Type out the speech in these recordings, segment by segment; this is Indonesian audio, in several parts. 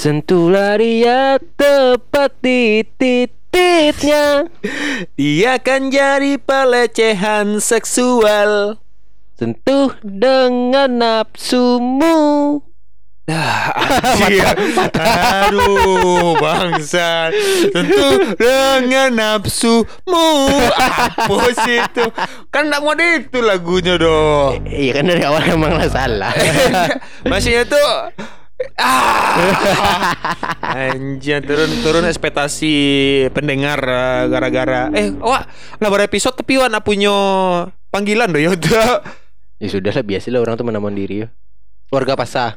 Sentuhlah dia tepat di titiknya Dia akan jadi pelecehan seksual. Sentuh dengan nafsumu Ah. Aduh, bangsa. Tentu dengan nafsumu. Apa sih itu? Kan nak mau itu lagunya dong. Iya kan dari awal emang lah salah Maksudnya tuh ah, Anjir turun turun ekspektasi pendengar eh, gara-gara. Eh wah lah baru episode tapi wah nak punya panggilan doh ya udah Ya sudah lah biasa lah orang tuh menaman diri ya Warga pasar.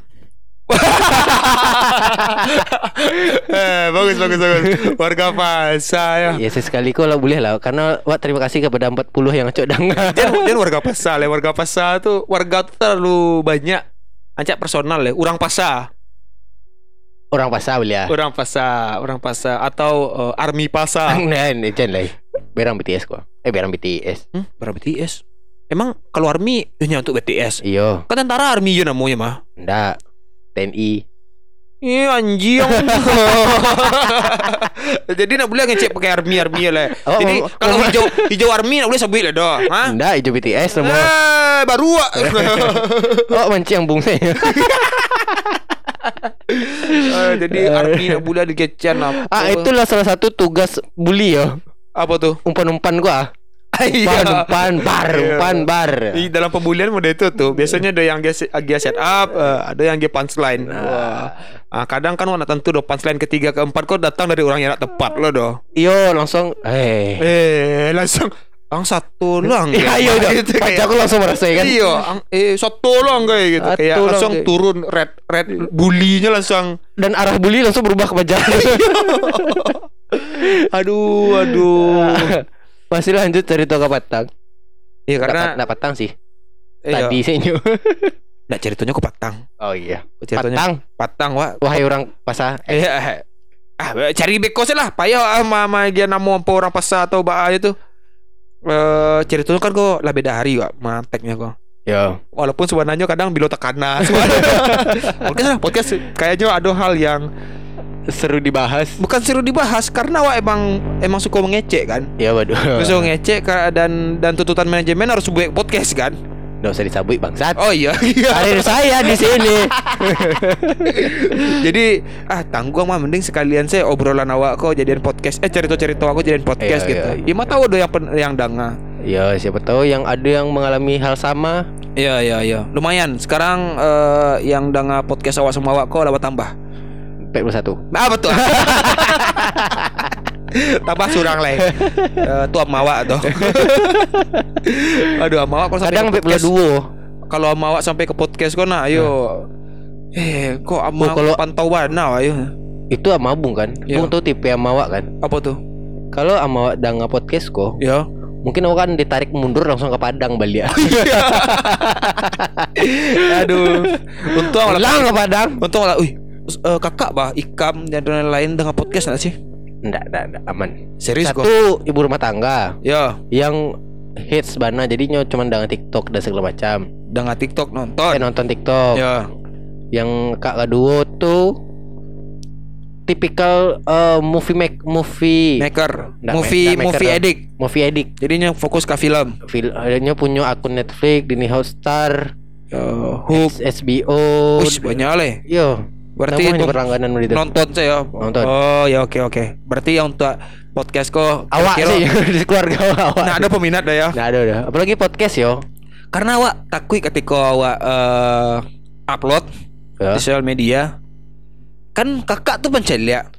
Eh, bagus bagus bagus. Warga pasar ya Ya sesekali kok lah boleh lah. Karena Wak terima kasih kepada 40 yang cok dengar. Dan, dan warga pasar ya warga pasar tuh warga tuh terlalu banyak. Ancak personal ya orang pasar Orang pasar boleh ya orang pasar orang pasar. Atau eh, army pasar. Nah ini lah Berang BTS kok Eh berang BTS hmm, berapa BTS emang kalau army hanya untuk BTS Iyo. Kan tentara army ya namanya mah. Nggak TNI Iya anjing. Jadi nak boleh ngecek pakai army army lah. Oh, Jadi oh, kalau oh. hijau hijau army nak boleh sebut lah dah. Ha? Hijau BTS semua Eh, baru ah. Oh mancing bungse Eh, jadi army nak boleh dikecekan apa? Ah itulah salah satu tugas bully ya apa tuh? Umpan-umpan gua Iya. Umpan, umpan, bar, Iya. umpan, bar Di dalam pembulian mode itu tuh biasanya ada yang dia, dia set up, eh, ada yang dia punchline. Wah. Ah, kadang kan warna tentu do punchline ketiga keempat kok datang dari orang yang tepat lo doh. Iyo langsung Eh Eh langsung ang satu lang Iya iya. Udah Gitu, Pacar aku langsung merasa kan? Iya, ang- eh satu lang kayak gitu. Satu kayak lang, langsung kayak- turun red red bulinya langsung. Dan arah bully langsung berubah ke pacar. Aduh, aduh. Masih lanjut cerita ke Patang Iya karena Nggak Patang sih. Iya, Tadi sih nyu. Nggak, ceritanya aku patang. Oh iya. Ceritanya Patang patang, wah. Wahai orang pasar. Eh, eh, ah, cari beko sih lah. Payah ah, ma, ma dia namo orang pasar atau ba itu. Eh, ceritanya kan kok lah beda hari wak manteknya kok. Yo Walaupun sebenarnya kadang bilo tekanan. podcast podcast kayaknya ada hal yang Seru dibahas bukan seru dibahas karena wak emang emang suka mengecek kan. Ya waduh suka ngecek ka- dan dan tuntutan manajemen harus buat podcast kan. Nggak usah disabui bangsat Oh iya. iya. Karir saya di sini Jadi ah tanggung mah mending sekalian saya obrolan awak kok jadian podcast eh cerita-cerita aku jadian podcast Iya, gitu. iya. Ya mah tahu do yang pen, yang danga. Ya siapa tahu yang ada yang mengalami hal sama Iya iya iya. Lumayan. Sekarang eh, yang danga podcast awak semua awak kok dapat tambah. 41 Ah betul. tambah surang lah. Eh tu amawak tuh. Aduh amawak kalau Kadang sampai duo Kalau amawak sampai ke podcast kau nak ayo. Eh kok amawak kalau- pantau warna ayo. Itu amabung kan Ya. Bung tuh tipe amawak kan Apa tuh? Kalau amawak danga podcast kok Ya. Mungkin aku kan ditarik mundur langsung ke Padang balik Aduh. Untung lah. Ke Padang Untung lah. Wih, eh, kakak bah Ikam dan lain-lain dengan podcast nggak sih? Enggak, enggak, enggak, aman Serius kok? Satu ibu rumah tangga Ya, Yang hits bana Jadinya cuma dengan TikTok dan segala macam dengan TikTok Eh nonton. nonton TikTok Ya. Yang kak kedua tuh Tipikal eh, movie make movie Maker, Nggak, movie maker movie dong. edit. movie edit Jadinya fokus ke film. Fil adanya punya akun Netflix, Disney Hotstar, Ya, Hook. HBO. Wih, banyak le. Yo, Berarti untuk berlangganan itu. nonton saya. Nonton. Oh, ya oke oke. Berarti yang untuk podcast kok Awak sih di keluarga awak. Nah, ada peminat dah ya. Nggak ada udah. Apalagi podcast yo. Karena awak takui ketika awak eh, upload Ya. di sosial media. Kan kakak tuh pencelia.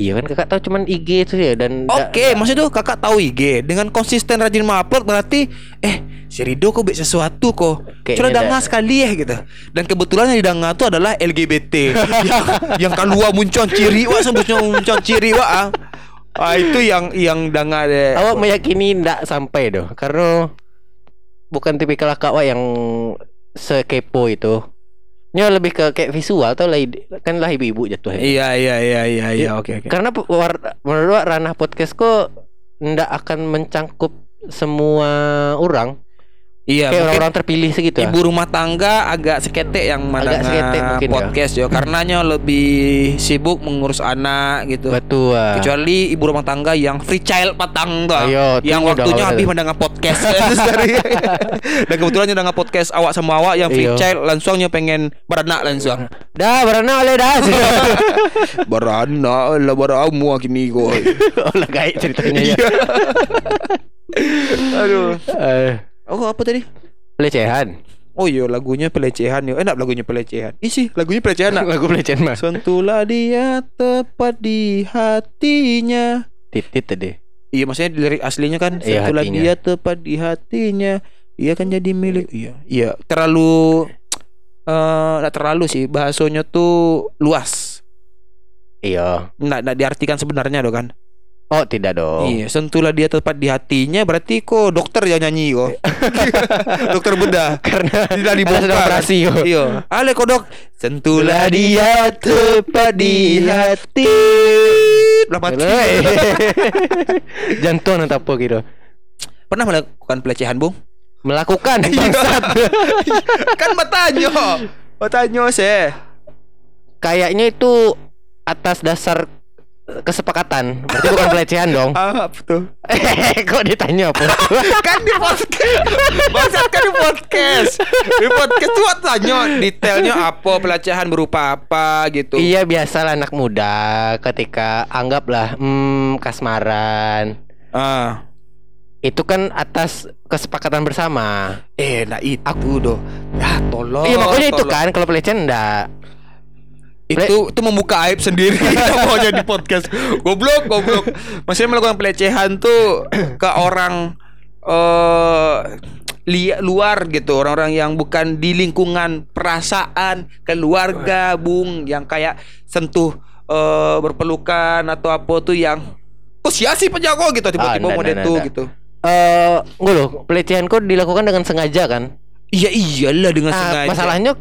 Iya kan kakak tahu cuman IG itu ya dan Oke, maksud tuh kakak tahu IG dengan konsisten rajin mengupload berarti eh si Rido kok bikin sesuatu kok. Cuma danga sekali ya gitu. Dan kebetulan yang di danga tuh adalah LGBT. yang yang keluar muncul ciri wah sebutnya muncul ciri wah. Ah. Ah, itu yang yang danga deh. awak meyakini ndak sampai doh karena bukan tipikal kakak awak yang sekepo itu. Nya lebih ke kayak visual atau lah kan lah ibu-ibu jatuh ya. Iya iya iya iya iya oke oke. Karena pu- war- menurut ranah podcast kok ndak akan mencangkup semua orang. Iya, Kayak orang-orang terpilih segitu. ah. ibu rumah tangga agak seketek yang Agak mungkin ya. podcast yo karenanya lebih sibuk mengurus anak gitu. Betul. ah. Kecuali ibu rumah tangga yang free child patang tuh. Ayo, yang udah waktunya habis mendengar podcast. Dan kebetulan mendengar podcast awak sama awak yang free Iya. child langsungnya pengen beranak langsung. Dah berenang oleh dah. beranak lah beramu kini kau. oh lah gaib ceritanya ya. Aduh. Eh, Oh apa tadi? pelecehan. Oh iya lagunya pelecehan yo. Enak lagunya pelecehan. Isi lagunya pelecehan nak. Lagu pelecehan mah. Sentuhlah dia tepat di hatinya. Titit tadi. Iya maksudnya lirik aslinya kan Iya, Sentuhlah hatinya. dia tepat di hatinya Ia kan jadi milik Iya Iya Terlalu eh Nggak terlalu sih Bahasanya tuh Luas Iya. Nggak, nggak diartikan sebenarnya doh kan Oh tidak dong. Iya Sentuhlah dia tepat di hatinya Berarti kok dokter yang nyanyi kok. Dokter bedah Karena Tidak dibongkar. operasi yo. Iya. Ale kodok Sentuhlah dia tepat di hati. Lah mati. Jantung atau apa gitu. Pernah melakukan pelecehan bung? Melakukan bangsat. kan bertanya. Bertanya sih Kayaknya itu atas dasar kesepakatan. Berarti bukan pelecehan dong. Ah, betul. Kok ditanya apa? kan di podcast. Bangsat kan di podcast. Di podcast tuh tanya detailnya apa pelecehan berupa apa gitu. Iya biasalah anak muda ketika anggaplah hmm, kasmaran Ah. itu kan atas kesepakatan bersama. Eh, nah itu doh. Ya, tolong. iya makanya itu kan kalau pelecehan enggak. Itu itu membuka aib sendiri namanya di podcast. Goblok, goblok. Maksudnya melakukan pelecehan tuh ke orang eh li luar gitu, orang-orang yang bukan di lingkungan perasaan, keluarga, Bung, yang kayak sentuh eh berpelukan atau apa tuh yang kok sia sih penjago gitu tiba-tiba Ah, tuh ndak. gitu. Eh, gue loh, pelecehan kok dilakukan dengan sengaja kan? Iya iyalah dengan Nah, sengaja. masalahnya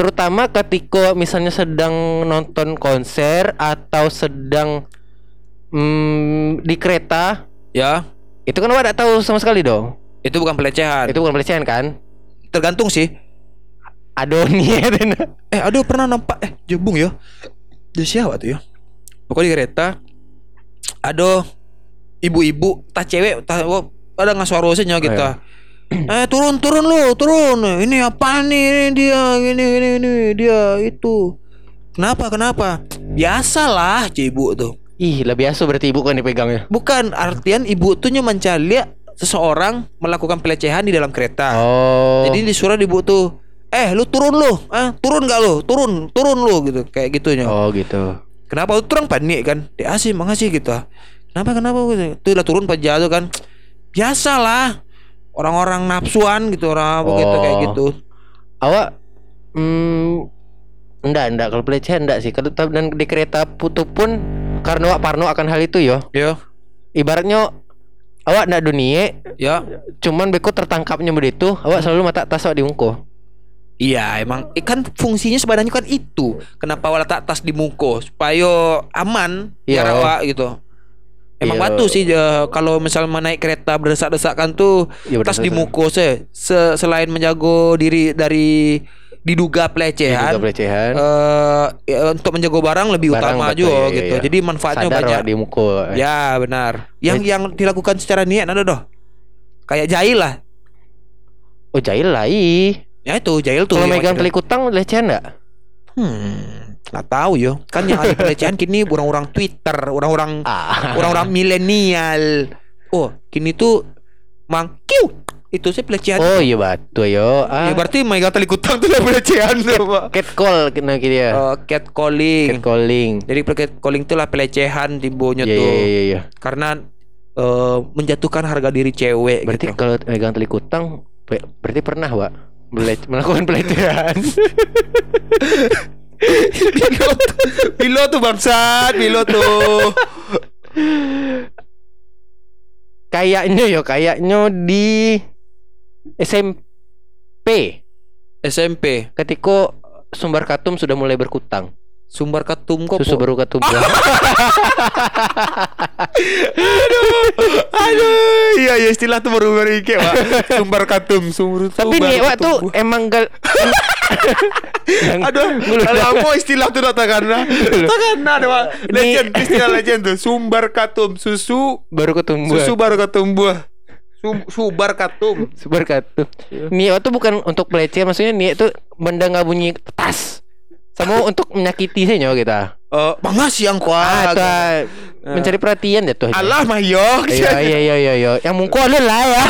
terutama ketika misalnya sedang nonton konser atau sedang mm, di kereta, ya, itu kan tidak tahu sama sekali dong. itu bukan pelecehan. Itu bukan pelecehan kan? tergantung sih. Adoniet. Eh aduh pernah nampak Eh jebung ya Dia siapa tuh ya Pokoknya di kereta Aduh Ibu-ibu Tah cewek tah, oh, Ada ngasuarosnya gitu Oh, Eh turun turun lu Turun Ini apa nih Ini dia Ini ini ini Dia itu Kenapa kenapa Biasalah ibu tuh Ih, lah biasa berarti ibu kan dipegangnya. Bukan artian ibu tuh nyaman lihat Seseorang Melakukan pelecehan di dalam kereta Oh. Jadi disuruh ibu tuh Eh lu turun lu ah, Turun gak lu Turun Turun lu gitu Kayak gitunya Oh gitu. Kenapa lu turun panik kan? Dia asih makasih gitu. Kenapa kenapa gitu? Tuh udah turun pas jatuh kan. Biasalah. Orang-orang nafsuan gitu orang gitu Oh. kayak gitu. Awak hmm enggak enggak kalau pelecehan enggak sih. Dan di kereta putu pun karena awak parno akan hal itu yo. Ya. Ibaratnya awak ndak dunia Ya. cuman beko tertangkapnya begitu awak selalu mata tas awak diungkuh Iya emang eh, kan fungsinya sebenarnya kan itu. Kenapa awak letak tas di muka supaya aman biar awak gitu. Emang Iya. batu sih ya, kalau misal naik kereta berdesak-desakan tuh Iya, tas di muka sih. Se- selain menjaga diri dari diduga pelecehan, juga pelecehan eh ya, untuk menjaga barang lebih Barang utama juga iya, gitu. iya. Jadi manfaatnya sadar banyak. awak diungkuh Ya benar. Yang yang dilakukan secara niat ada doh. Kayak jahil lah. oh jahil lah ih Ya itu jahil tuh. kalau megang macam- telik utang pelecehan enggak Hmm, nggak tahu yo. Kan yang ada pelecehan kini orang-orang Twitter, orang-orang ah orang-orang milenial. Oh, kini tuh mangkiu. Itu sih pelecehan. oh iya batu yo Ya ah berarti megang telik utang tuh lah pelecehan tuh, Pak. catcall kena dia Eh, catcalling. catcalling Jadi catcalling itu lah pelecehan tibonya Iya tuh. iya iya iya. Karena eh, menjatuhkan harga diri cewek Berarti gitu. kalau megang telik utang pe- berarti pernah? Bele- melakukan pelecehan. Bilo tuh bangsat, Bilo tuh. kayaknya yo, kayaknya di SMP SMP. ketika Sumber Katum sudah mulai berkutang. Sumber ketum kok. Susu baru ketumbuh. Aduh, iya iya istilah tuh baru baru ike, Pak. Sumber katum, sumber Tapi nih Wak tuh ketum. emang gal Yang- Aduh, kalau mau istilah tuh tak karena tak karena ada Pak. legend istilah legend tuh sumber katum susu baru ketumbuh. susu baru ketumbuh Sum, subar katum Super ketum. Iya. Nia tuh bukan untuk pelecehan maksudnya Nia tuh benda nggak bunyi tas. Sama untuk menyakiti nyawa kita. Eh, bangga sih yang Ah, kuat tuh, ah, mencari perhatian jatuh. Allah mah yok Iya iya iya iya iya. Yang mungko lu lah ya.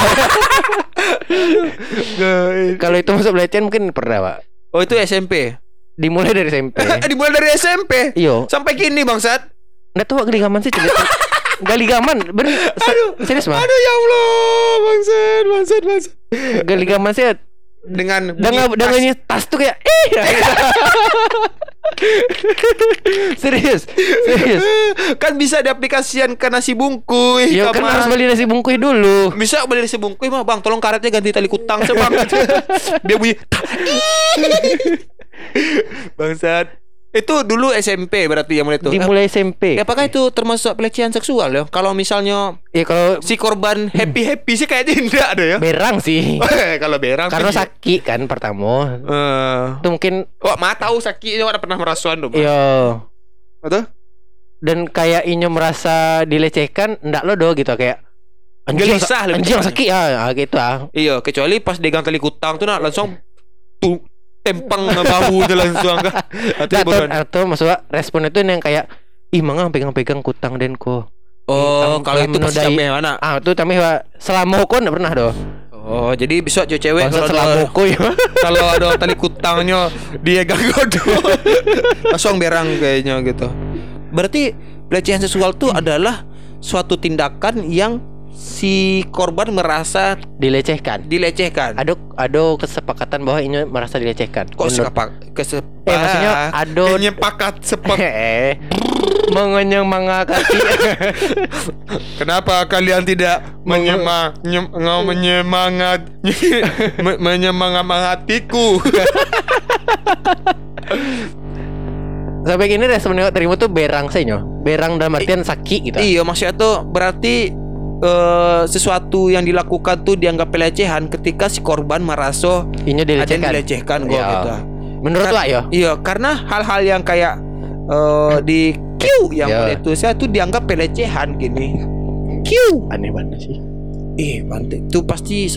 Kalau itu masuk pelecehan mungkin pernah, Pak. oh itu SMP Dimulai dari SMP. dimulai dari SMP Iyo. sampai kini bangsat Nggak tahu gali gaman sih cerita. gali gaman, bener. Se- serius mah. aduh ya Allah bangsat bangsat bangsat Gali gaman sih dengan dengan dengan tas tuh kayak eh. serius, serius. kan bisa diaplikasikan ke nasi bungkuy Ya kan harus beli nasi bungkuy dulu. bisa beli nasi bungkuy mah bang tolong karetnya ganti tali kutang sih bang dia bunyi bangsat itu dulu SMP berarti yang mulai itu Dimulai SMP. Eh, apakah itu termasuk pelecehan seksual ya kalau misalnya Ya kalau si korban happy happy sih kayaknya tidak ada ya berang sih. kalau berang Karena sih iya. sakit kan pertama. Eh, Itu mungkin wah mah tahu sakitnya ada pernah merasuan dong Iya. Betul? Dan kayak Inyo merasa dilecehkan Nggak lo do gitu kayak Gelisah lebih Anjing tepatnya. sakit ya ah, gitu ah. Iya, kecuali pas digang tali kutang tuh nak langsung tuh tempang bahu langsung kan. Atau atau, maksudnya respon itu yang kayak Ih mangang pegang-pegang kutang denko. Oh, kalau itu menodai- mana? Ah itu tapi Pak, selama nggak pernah doh. Oh, jadi besok cewek Maksud kalau selama kok ya. kalau ada tali kutangnya dia ganggu langsung berang kayaknya gitu. Berarti pelecehan seksual itu adalah suatu tindakan yang si korban merasa Dilecehkan dilecehkan. Ada ada kesepakatan bahwa Inyo merasa dilecehkan Kok sepak kesepak? Eh maksudnya ada Menyepakat sepak. Eh Mengenyemangati Kenapa kalian tidak menyema, nyem- ngau menyemangat me- menyemangatiku? Sampai kini respon yang terima tuh berang saya nyo Berang dalam artian sakit gitu iya, maksudnya tuh berarti eh, sesuatu yang dilakukan tuh dianggap pelecehan ketika si korban merasa ada yang dilecehkan dilecehkan gua gitu. Menurut lah ya Iya, karena hal-hal yang kayak eh, di Q yang mulai itu saya tuh dianggap pelecehan gini. Q. Aneh banget sih Eh, pantai itu pasti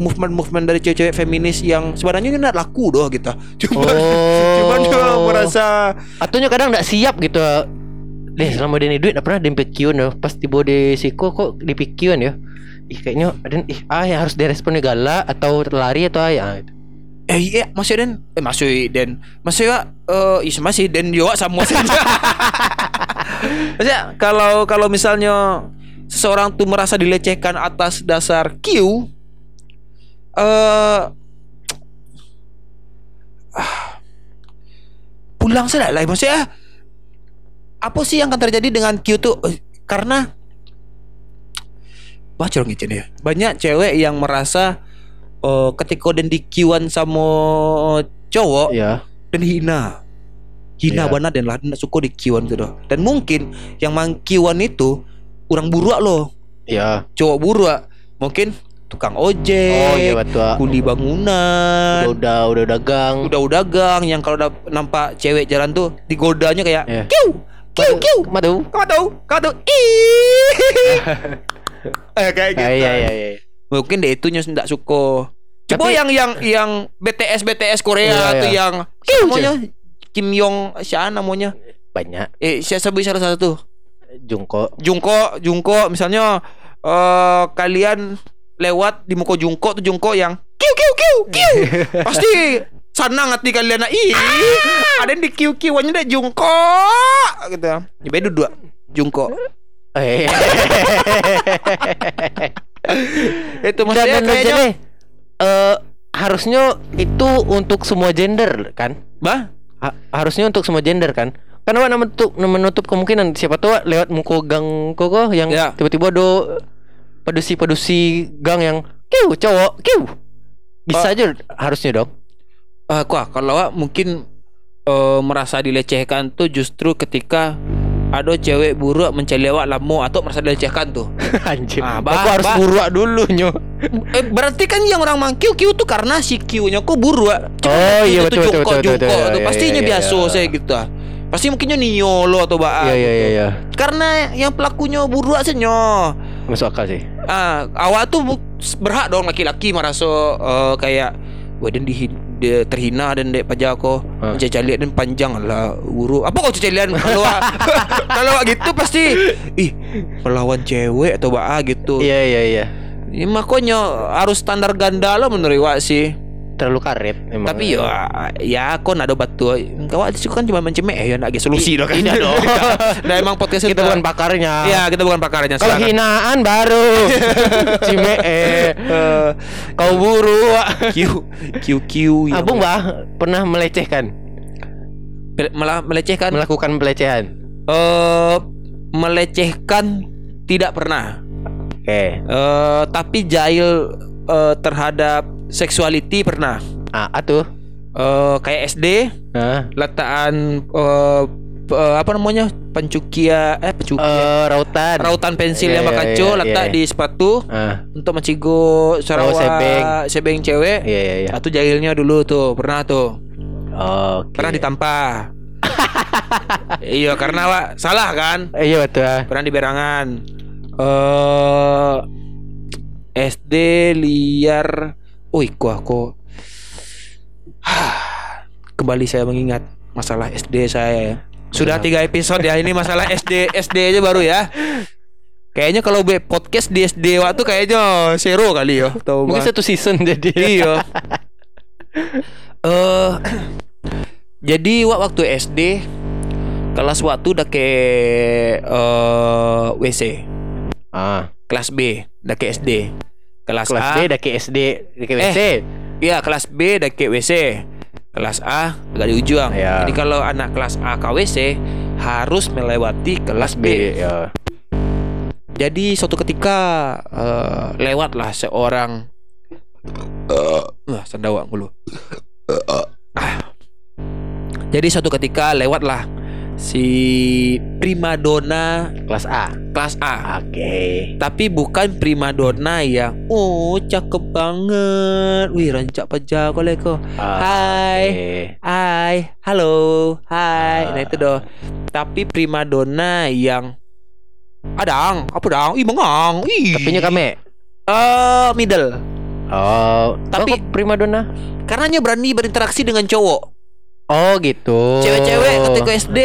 movement-movement dari cewek-cewek feminis yang sebenarnya ini laku doh gitu. Cuma Oh. cuman merasa Atau nyo kadang nggak siap gitu Deh selama dia duit pernah dimpikiun ya? Pas tiba di siko kok dipikiun ya? Ih kayaknya ada ih ah ya harus diresponnya galak atau lari atau ya eh iya masih den eh masih den masih ya eh iya masih den juga sama. Saja. Maksudnya kalau kalau misalnya seseorang tuh merasa dilecehkan atas dasar Q eh ah, pulang saja lah maksudnya apa sih yang akan terjadi dengan Q tuh? Eh, karena Wah curang ya. Banyak cewek yang merasa eh, Ketika dan di Q-an sama cowok Ya Dan hina. Hina Iya. banget dan lah di Q-an gitu. Dan mungkin Yang mang Q-an itu Orang buruak loh. Ya Cowok buruak Mungkin tukang ojek Oh iya betul. Kuli bangunan. Udah udah udah dagang. Udah udah gang yang kalau udah nampak cewek jalan tuh digodanya kayak Iya. kiu kiu kiu. Tuh kamu tahu ih. Eh kayak gitu. Ah, Iya iya iya. Mungkin deh itunya tidak suka. Coba Tapi- yang yang yang BTS BTS Korea Iya, tuh iya. yang Kiu, namanya? Kim Yong siapa namanya? Banyak. Eh siapa sebut salah satu? Jungko Jungko Jungko misalnya eh kalian lewat di muka Jungko tuh Jungko yang kiu kiu kiu kiu. Pasti senang hati kalian ih ada yang di kiu kiuannya deh Jungko gitu ya beda dua Jungko Eh itu maksudnya kayaknya eh harusnya itu untuk semua gender kan? bah Ha- harusnya untuk semua gender kan? Karena Wak, menutup menutup kemungkinan siapa tahu lewat muka gang koko yang Ya. tiba-tiba do padusi-padusi gang yang kiu cowok kiu. Bisa aja harusnya dong. Eh, kuah kalau Wak, mungkin eh, merasa dilecehkan tuh justru ketika ada cewek buruk mencari lewat lamo atau merasa dilecehkan tuh. Anjir. Ah, Aku bah- harus bah- buruak dulu nyo. eh, berarti kan yang orang mangkiu kiu tuh karena si kiunya kok buruk. Oh, iya, betul, betul, betul, betul, betul. Iya, pastinya iya, biasa iya. saya gitu ah. Pasti mungkinnya niolo atau ba. Iya iya iya iya. Karena yang pelakunya buruk senyo. Masuk akal sih. Ah, awak tuh berhak dong laki-laki merasa eh, kayak Wah dan di, dia terhina dan dek pajak aku Ha. ha. Cacalian dan panjang lah Uru Apa kau cacalian Kalau Kalau gitu pasti Ih Melawan cewek atau ba gitu Iya iya iya. Ya, makanya harus standar ganda lah menurut awak sih Terlalu karet emang. Tapi ya Ya nak ada batu Kau kan cuma mencemek ya Nak ada solusi I- dah kan tidak dong. Nah emang podcast kita bukan pakarnya. Iya kita bukan pakarnya Kalau hinaan baru. Cime eh. Kau buru. Q Q Q ya, Abung bah pernah melecehkan, malah melecehkan melakukan pelecehan. eh melecehkan tidak pernah Oke. eh tapi jahil eh, terhadap sexuality pernah Ah, atuh. eh kayak SD Hah? letaan eh, p- eh, apa namanya pencukia eh pencukia Eh, rautan. rautan pensil Iya, yang berkacu iya, letak iya. di sepatu Ah, untuk mencigo Sarawak sebeng. sebeng cewek iya iya iya. atau jahilnya dulu tuh pernah tuh Oke. pernah ditampah iya karena Wak, salah kan Eh, Iya betul. ah. pernah di Berangan eh SD liar oh iku aku. Kembali saya mengingat masalah SD saya ya. sudah tiga episode ya ini masalah SD SD aja baru ya. Kayaknya kalau be podcast di SD waktu kayaknya zero kali ya tahu Mungkin satu season jadi. iya. Eh jadi wak waktu SD kelas waktu udah ke eh WC Ah, kelas B dah ke SD kelas, kelas A D dah ke SD, dah ke WC. Iya kelas B dah ke WC Kelas A agak di ujung Ya. Jadi kalau anak kelas A ke WC Harus melewati kelas B, ya. Jadi suatu ketika eh, Lewatlah seorang Wah sandawak mulu Ah. Jadi suatu ketika lewatlah Si primadona Kelas A. kelas A Oke. Tapi bukan primadona yang Oh cakep banget Wih rancak pajak oleh Ah, Hai. oke. Hai, halo, hai. Nah Ah. itu doh. Tapi primadona yang adang, apa dang? Ih mengang, ih. Tapi nya kame. Eh middle. Oh, Tapi- tapi primadona. Karenanya berani berinteraksi dengan cowok. Oh gitu. Cewek-cewek ketika SD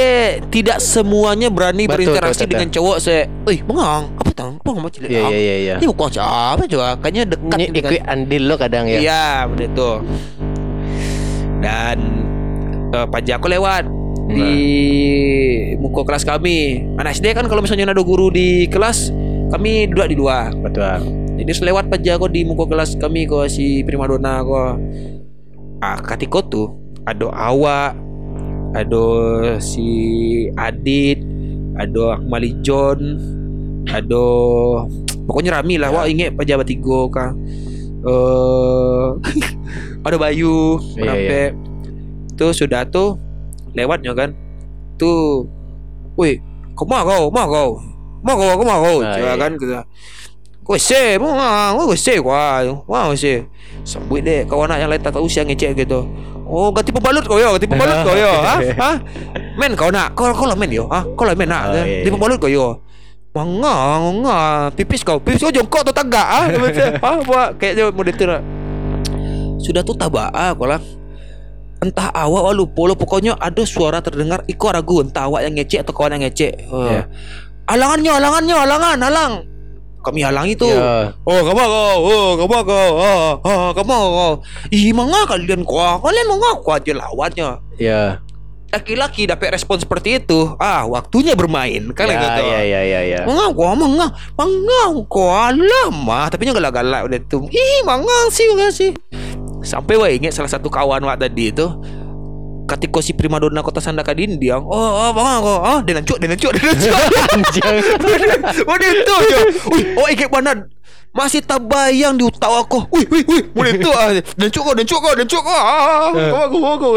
tidak semuanya berani Betul, berinteraksi betul, dengan cowok. Saya, wih mengang, apa tang? Apa ngomong cilik? Iya iya iya iya. Ini bukan siapa juga, kayaknya dekat Ini dengan ikut andil lo kadang ya. Iya, benar itu. Dan eh, pajak aku lewat di muka kelas kami. Anak SD kan kalau misalnya ada guru di kelas, kami duduk di luar. Betul. Jadi selewat pajak aku di muka kelas kami kok si primadona kok. Ah, katiko tuh ada awak, ada si Adit, ada Akmali John, ada pokoknya rami lah. Wah, ingat pejabat tiga kan. Eh ada Bayu, Iya, sampai tuh sudah tuh lewatnya kan. Tuh, wih, kau mau kau, mau kau, mau kau, aku mau kau, Ah, Cakap iya. kan kita. Kau se, mau kau se kuah, mau se. Sambut deh kawan yang lain tak tahu siang ngecek gitu. Oh, ganti pembalut kau yo, ganti pembalut kau yo, ha? ha? Men kau nak, kau kau lah men yo, ha? Kau lah men nak, Oh, iya, ganti iya. pembalut kau yo. Mangang, mangang, pipis kau, pipis kau jongkok atau tagak ah? Ah, buat kayak lah. Sudah tu tabak ah, kau lah. Entah awak awak lupa lo pokoknya ada suara terdengar Iko ragu entah awak yang ngecek atau kawan yang ngecek. Oh. Ya. Alangannya, alangannya, alangan, alang. Kami halang itu. Ya. Oh, kamu kau. Oh, kamu kau. Ah, ah, kamu kau. Ih, manga kalian kuah. Kalian manga kuah aja lawannya. Ya. Laki-laki dapat respon seperti itu. Ah, waktunya bermain. Kan Ya, gitu. ya ya ya ya. Manga. Manga kuah lama. Tapi nya galak-galak udah tuh. Ih, manga sih, manga sih. Sampai wah ingat salah satu kawan wak tadi itu Ketika si primadona kota Sandaka Dindiang Oh, oh manga kau Ah, dia nancuk, dia nancuk, dia nancuk Anjing. Oh dia itu Wih oh ikat banan Masih terbayang di otak aku Wih wih wih Boleh tu ah. Dan cuk kau Dan cuk kau Dan cuk kau ah, Kau aku kau aku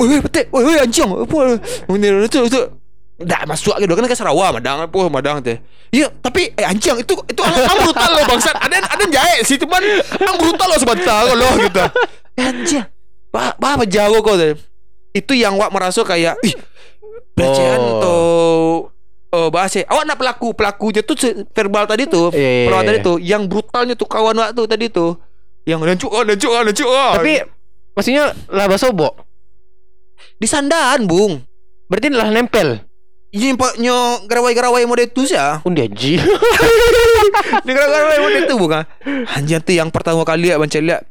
Oi, oi, petik. Oi, oi, anjing. Apa? Ini itu itu. Dah masuk gitu kan ke Sarawak Madang apa Madang teh. Iya, tapi eh anjing itu itu ang, brutal loh bangsat. Ada ada jahit sih cuman ang brutal loh sebentar loh gitu. Eh, anjing. Ba, ba apa jago kau teh. Itu yang wak merasa kayak ih pelecehan Oh. tuh Oh, bahasa awak nak pelaku pelakunya tuh verbal tadi tuh Iya, iya, iya. tadi tuh yang brutalnya tuh kawan wak tuh tadi tuh yang lancuk ah lancuk ah lancuk ah Tapi maksudnya laba sobok. di sandaan bung Berarti lah nempel. ini paknya garawai-garawai model itu sih ya Undi haji. Ini garawai model itu bukan Anjir tuh yang pertama kali ya Mencari lihat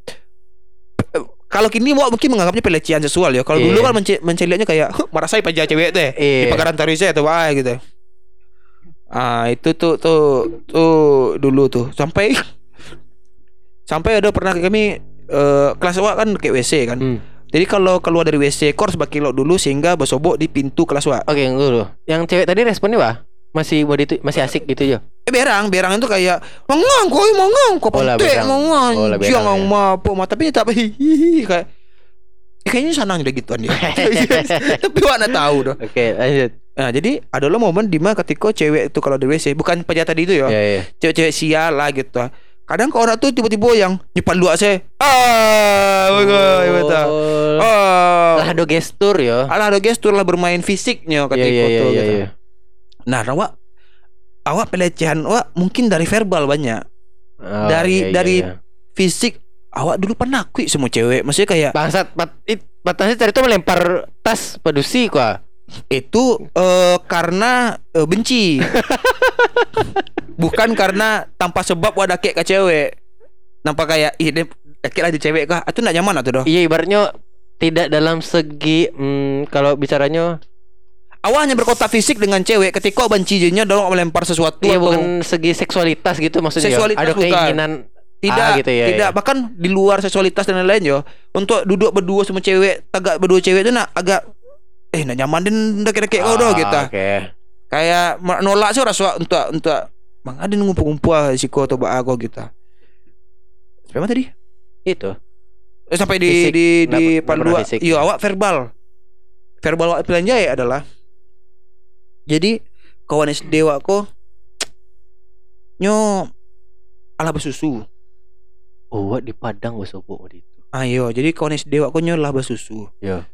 kalau kini mau mungkin menganggapnya pelecehan seksual ya. Kalau Iya. dulu kan mence- mencari lihatnya kayak "Huh, marah saya pajak cewek teh di Iya. pekaran saya atau apa gitu. Ah itu tuh tuh tuh dulu tuh sampai sampai ada pernah kami eh, kelas awak kan kayak WC kan. Hmm. Jadi kalau keluar dari WC kor sebagai lo dulu sehingga bersobok di pintu kelas awak. Oke, dulu. Yang cewek tadi responnya apa? Masih itu masih asik gitu aja. Eh berang, berang itu kayak koi kok Oh, lah, pantek berang. mangang. Oh, lah, berang, Jangan ya. apa ma tapi tak hihihi kayak eh, kayaknya senang juga gituan dia. tapi mana tahu doh. Oke, lanjut. Nah, jadi adalah momen di mana ketika cewek itu kalau di WC bukan pejat tadi itu ya. Ya, ya. Cewek-cewek sial lah gitu. Kadang kalau orang tuh tiba-tiba yang nyepan luak saya. Ah, bagus, betul. Oh. Oh. Lah ada gestur ya. Alah ada gestur lah bermain fisiknya ketika itu gitu. iya. Nah, awak awak pelecehan awak mungkin dari verbal banyak. Oh, Dari- iya, iya, dari- iya. Fisik awak dulu pernah kuik semua cewek. Maksudnya kayak bangsat pat it patahnya tadi tuh melempar tas pedusi kok. itu eh, karena eh, benci. Bukan karena tanpa sebab wadah kek ke cewek. Nampak kayak ih dia deket lah di cewek kah? Itu nak nyaman atau doh? Iya ibaratnya tidak dalam segi hmm, kalau bicaranya Awak hanya berkontak fisik dengan cewek ketika benci jadinya dorong melempar sesuatu iya atau bukan segi seksualitas gitu maksudnya. Seksualitas ada bukan. keinginan tidak Ah, gitu ya, tidak ya. bahkan di luar seksualitas dan lain-lain yo untuk duduk berdua sama cewek tagak berdua cewek itu nak agak eh nak nyaman din deket-deket kau doh Ah, gitu Oke. kayak menolak sih rasa untuk untuk mang ada ngumpul-ngumpul si kau atau bak aku gitu sampai mana tadi Itu. eh, sampai di Fisik. di di fisik. iya awak verbal verbal awak pilihan jaya adalah jadi kawan SD ko nyo ala bersusu Oh, di Padang wes opo itu. ayo jadi kawan SD ko nyo lah bersusu Ya.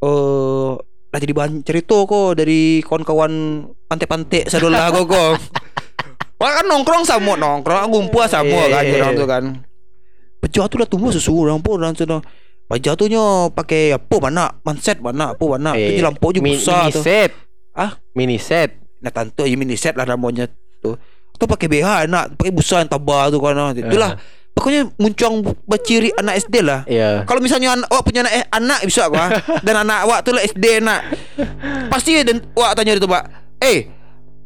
eh lah jadi bahan cerita kok dari kawan-kawan pantai-pantai sadola kok kok. Wah kan nongkrong sama nongkrong ngumpul sama Iya, kan iya, orang iya. tuh kan. Pejah tuh tumbuh susu orang pun orang tuh. Tuh nyo pakai apa mana manset mana apa mana Eh, itu lampu juga besar mini tuh. set. Ah? Mini set. Nah tante ya mini set lah namanya tuh. Tuh pakai BH enak, pakai busa yang tabah tuh kan. Itulah pokoknya muncung berciri anak SD lah. Iya. Kalau misalnya an- awak punya anak, eh, anak bisa gua dan anak awak tu lah SD nak. Pasti dan awak tanya itu, Pak. Eh,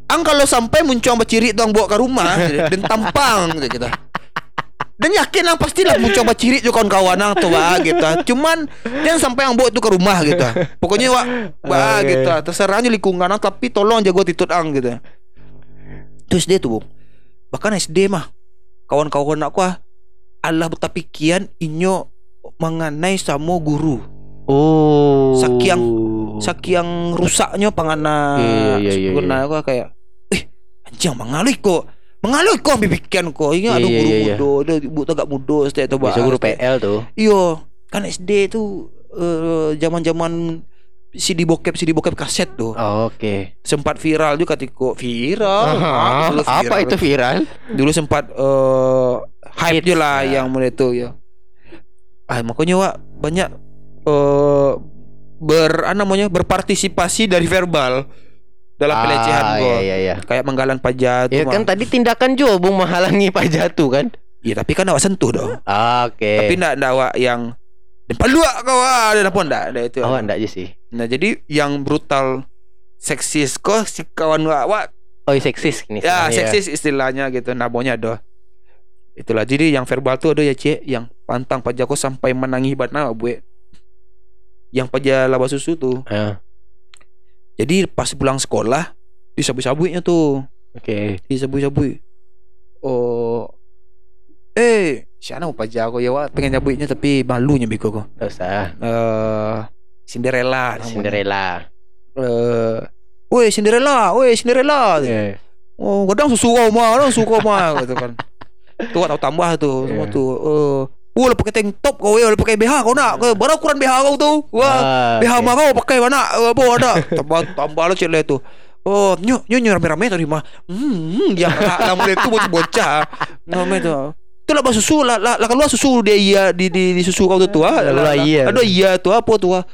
ang kalau sampai muncul baciri tu ang bawa ke rumah dan tampang gitu kita. Dan yakin lah pastilah muncul baciri tu kawan-kawan ang tu bah gitu. Cuman jangan sampai ang bawa tu ke rumah gitu. Pokoknya wak bah Oke. gitu. Terserah aja lingkungan tapi tolong jaga titut ang gitu. Terus dia tuh, Bung. Bahkan SD mah kawan-kawan aku ah Allah tapi kian inyo mengenai sama guru Oh. Sakiang sakiang rusaknya pangana Iya, iya, iya, iya. aku kayak eh anjing mengalih kok mengalih kok bibikian kok ini ada iya, guru iya, iya. muda ada ibu tak muda setiap tu Bisa guru PL tuh. iyo kan SD tu eh, zaman-zaman CD bokep CD bokep kaset tuh Oh, Oke. sempat viral juga ketika viral Ah, dulu apa viral. itu viral? dulu sempat eh hype Hits, je lah ya. yang mulai itu ya. Ah makanya Wak banyak eh ber apa namanya berpartisipasi dari verbal dalam pelecehan ah, gua. Iya iya iya. Kayak menggalan pajak Ya kan tadi tindakan Jo Bung menghalangi Pak Jatuh kan? Iya tapi kan awak sentuh dong. Ah, Oke. Tapi ndak ndak awak yang depan luak kau ah ada apa ndak ada itu. Oh, enggak aja sih. Nah jadi yang brutal seksis kok si kawan awak wak Oh, seksis ini. Ya, sebenarnya. seksis istilahnya gitu. Nabonya ada. Itulah. Jadi yang verbal tuh ada ya, Cik, yang pantang pajako sampai menangi batna, Bu. Yang pajak laba susu tuh. Ah, Jadi pas pulang sekolah disabu-sabunya tuh. Oke. Disabu-sabu. Oh. Eh, siapa mau pajak aku ya, Wak. Pengen nyabuinya tapi malunya biko kok. Enggak usah. Eh, Cinderella. namanya. Cinderella. Eh, woi Cinderella, woi Cinderella. Iya. Oh, kadang susu kau mah, kadang susu kau mah gitu kan. Tuh tahu tambah tuh semua Iya. tuh. Eh, oh, lu pakai tank top kau, ya, lu pakai BH kau nak. Kau berapa ukuran BH kau tuh? Wah, Ah, BH oke. mah kau pakai mana? Eh, Apa ada? Tambah tambah lu cile tuh. Oh, nyo nyo nyo rame-rame tadi mah. Hmm, ya lah mulai itu bocah-bocah. Namanya tuh. Itu lah susu lah lah, lah keluar susu dia iya di di, di susu kau tuh tuh. ah. Keluar iya. Ada iya tuh apa tuh? ah.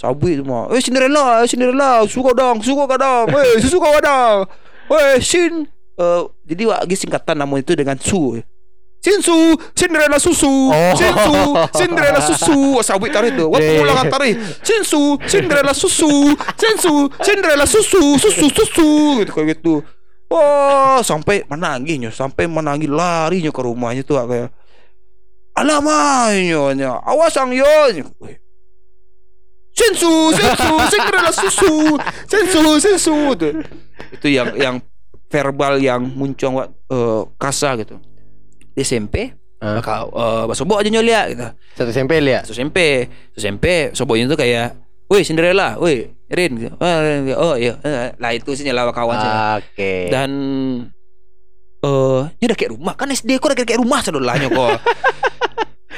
Sabi itu mah. Eh Cinderella, eh, Cinderella, susu kau dong, susu kau dong. Eh, susu kau dong. Weh, Sin. Eh, jadi wak singkatan nama itu dengan su. Sinsu, Cinderella susu, Oh. Sinsu, Cinderella susu. Wah, Sabi tarik tuh. Wah, yeah, pengulangan tarik. Sinsu, Cinderella susu, Sinsu, Cinderella susu, susu, susu, gitu kayak gitu. Wah, sampai menangis nyo, sampai menangis lari nyo ke rumahnya tuh kayak. Nyo. awas ang yo. nyo. Weh. Sensu, sensu, Cinderella susu, sensu, sensu. Itu yang yang verbal yang muncul eh, kasar gitu. Di SMP, Ah. kau eh sobok aja nyoliak gitu. Satu SMP lihat. Satu SMP, satu SMP, soboknya tuh kayak, "Woi Cinderella, woi Rin." gitu. "Ah, Rin." Oh iya, Eh, lah itu sih nyala kawan saya. Oke. Dan eh ini udah kayak rumah kan SD kok udah kayak rumah sedolahnya kok.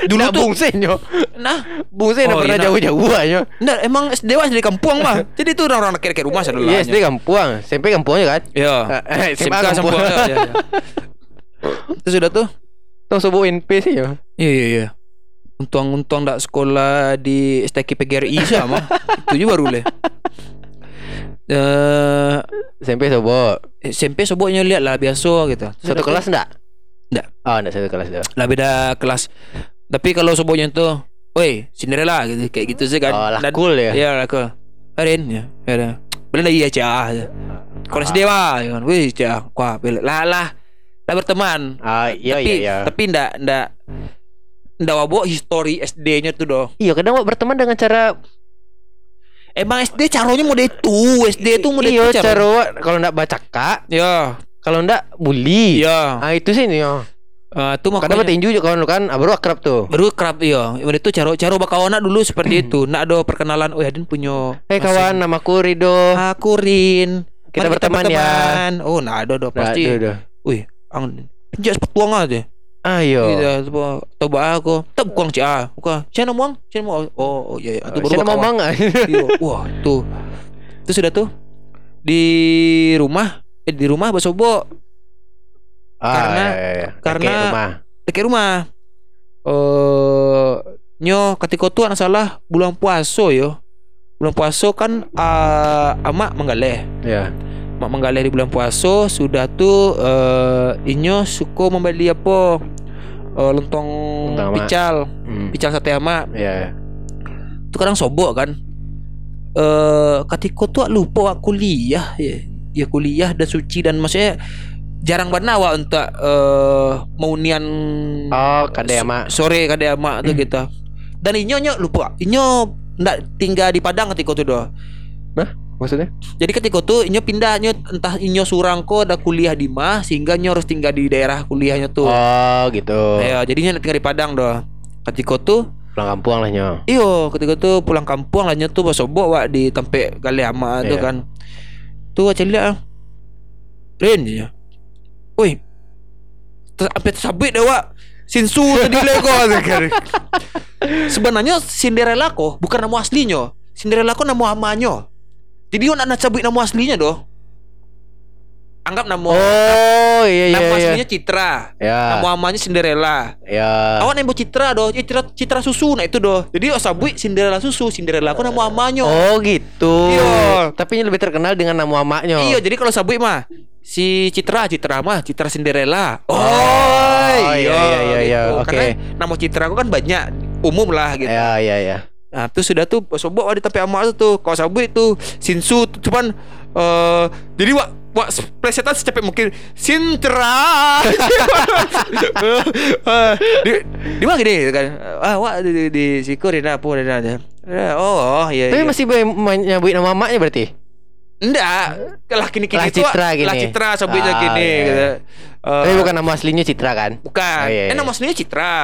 Dulu Nah, tuh bungsen yo. nah Bungsen Oh, oh, pernah iya, jauh-jauh aja. Nah, emang SD wah dari kampung mah. Jadi itu orang-orang kayak kayak rumah Iya, sedolahnya. SD Kampuang. SMP Kampuangnya kan? Iya. Eh, SMA Kampung. Kampung. Ya, ya, ya. Itu sudah tuh. Tong sobo NP sih yo. Iya iya iya. Untung-untung tak sekolah di STK PGRI sama. itu juga baru le. Eh SMP sobo. SMP soboknya lihat lah biasa gitu. Satu kelas enggak? Nggak. Oh, enggak satu kelas dah. lah beda kelas. Tapi kalau soboknya tuh, woi Cinderella gitu kayak gitu sih kan. Oh, lah cool ya. Iya lah cool. Arin ya. Ya. Boleh lah iya cah. Kalau SD mah, ya kan. Wih cah, boleh lah lah. Lah berteman. Ah, iya tapi, iya iya. Tapi ndak ndak ndak wabok histori SD-nya tuh doh. Iya, kadang berteman dengan cara Emang SD caranya mau itu, SD itu mau Iya, itu cara Wak kalau enggak baca kak, Ya, kalau enggak bully. ya. Ah, itu sih nih. yo. Eh, itu Kadang makanya tinju juga kawan lu kan, ah, baru akrab tuh. baru kerap iya. Ini itu cara cara bakawana dulu seperti itu. Nak ada perkenalan, oh Adin punya Eh kawan, namaku Rido. aku Rin. Kita Mari berteman ya. berteman. Oh, nah ada ada pasti. Aduh. Wih, ang penjat petuang aja. Ayo. Gitu, coba coba aku. Tak buang cik ah. Bukan. Cina muang, Cina muang. Oh, oh iya, iya. Itu baru mau bakawan. manga. Iya, wah tuh itu sudah tuh di rumah eh, di rumah basobo Karena- iya, iya, iya. karena- Kayak rumah. rumah eh nyo ketika tuh anak salah bulan puasa yo bulan puasa kan ah, amak menggaleh Ya. Mak menggaleh di bulan puasa sudah tuh eh inyo suka membeli apa? Eh, lontong pical. Hmm. pical sate amak Ya. itu kadang sobok kan. Eh ketika tuh lupa wak kuliah ya ya kuliah dan suci dan maksudnya jarang banget awak untuk eh mau nian Oh, kade ama. sore kade ama tuh gitu. Dan inyo nyo lupa. Inyo ndak tinggal di Padang ketika itu doh Maksudnya? jadi ketika tuh inyo pindah nyo entah inyo surang ko ada kuliah di mah sehingga nyo harus tinggal di daerah kuliahnya tuh Oh, gitu. ya jadinya tinggal di Padang doh ketika tuh Pulang kampung lah nyo. Iyo, ketika tu pulang kampung lah nyetu pas sobok wak di tempe kali ama tu Iya. kan. Tu wak celik ah. Rin je. Oi. Ter sampai tersabit dah wak. Sinsu tadi lego Sebenarnya Cinderella ko bukan nama aslinya. Cinderella ko nama amanyo. Jadi nak nak sabit nama aslinya doh. Anggap nama Oh, iya iya nama iya. aslinya Citra. Ya. Nama amanya Cinderella. Ya. Awak nembok Citra doh, Citra Citra susu nah itu doh. Jadi osabui Cinderella susu, Cinderella aku nama amanyo. Oh, gitu. Iya. Tapi ini lebih terkenal dengan nama amaknya. Iya, jadi kalau sabui mah si Citra, Citra mah Citra Cinderella. Oh, iya, iya, iya, iya. Oke. Karena nama Citra aku kan banyak umum lah gitu. Ya, ya, ya. Nah, itu sudah tuh sobok di tapi amak tu tuh. Kalau sabui itu Sinsu tu- cuman eh jadi wak wak plesetan secepet mungkin Sintra. Di di mana gini kan? Ah, wak di, di, di siku Rina apa Rina aja. Oh, iya. Tapi iya. masih nyebut nama amaknya berarti? Enggak, lah kini kini Lah Citra gini. Lah Citra sebutnya Ah, gini iya. gitu. Eh, Tapi bukan nama aslinya Citra kan? bukan. Oh, iya, Eh iya. nama aslinya Citra.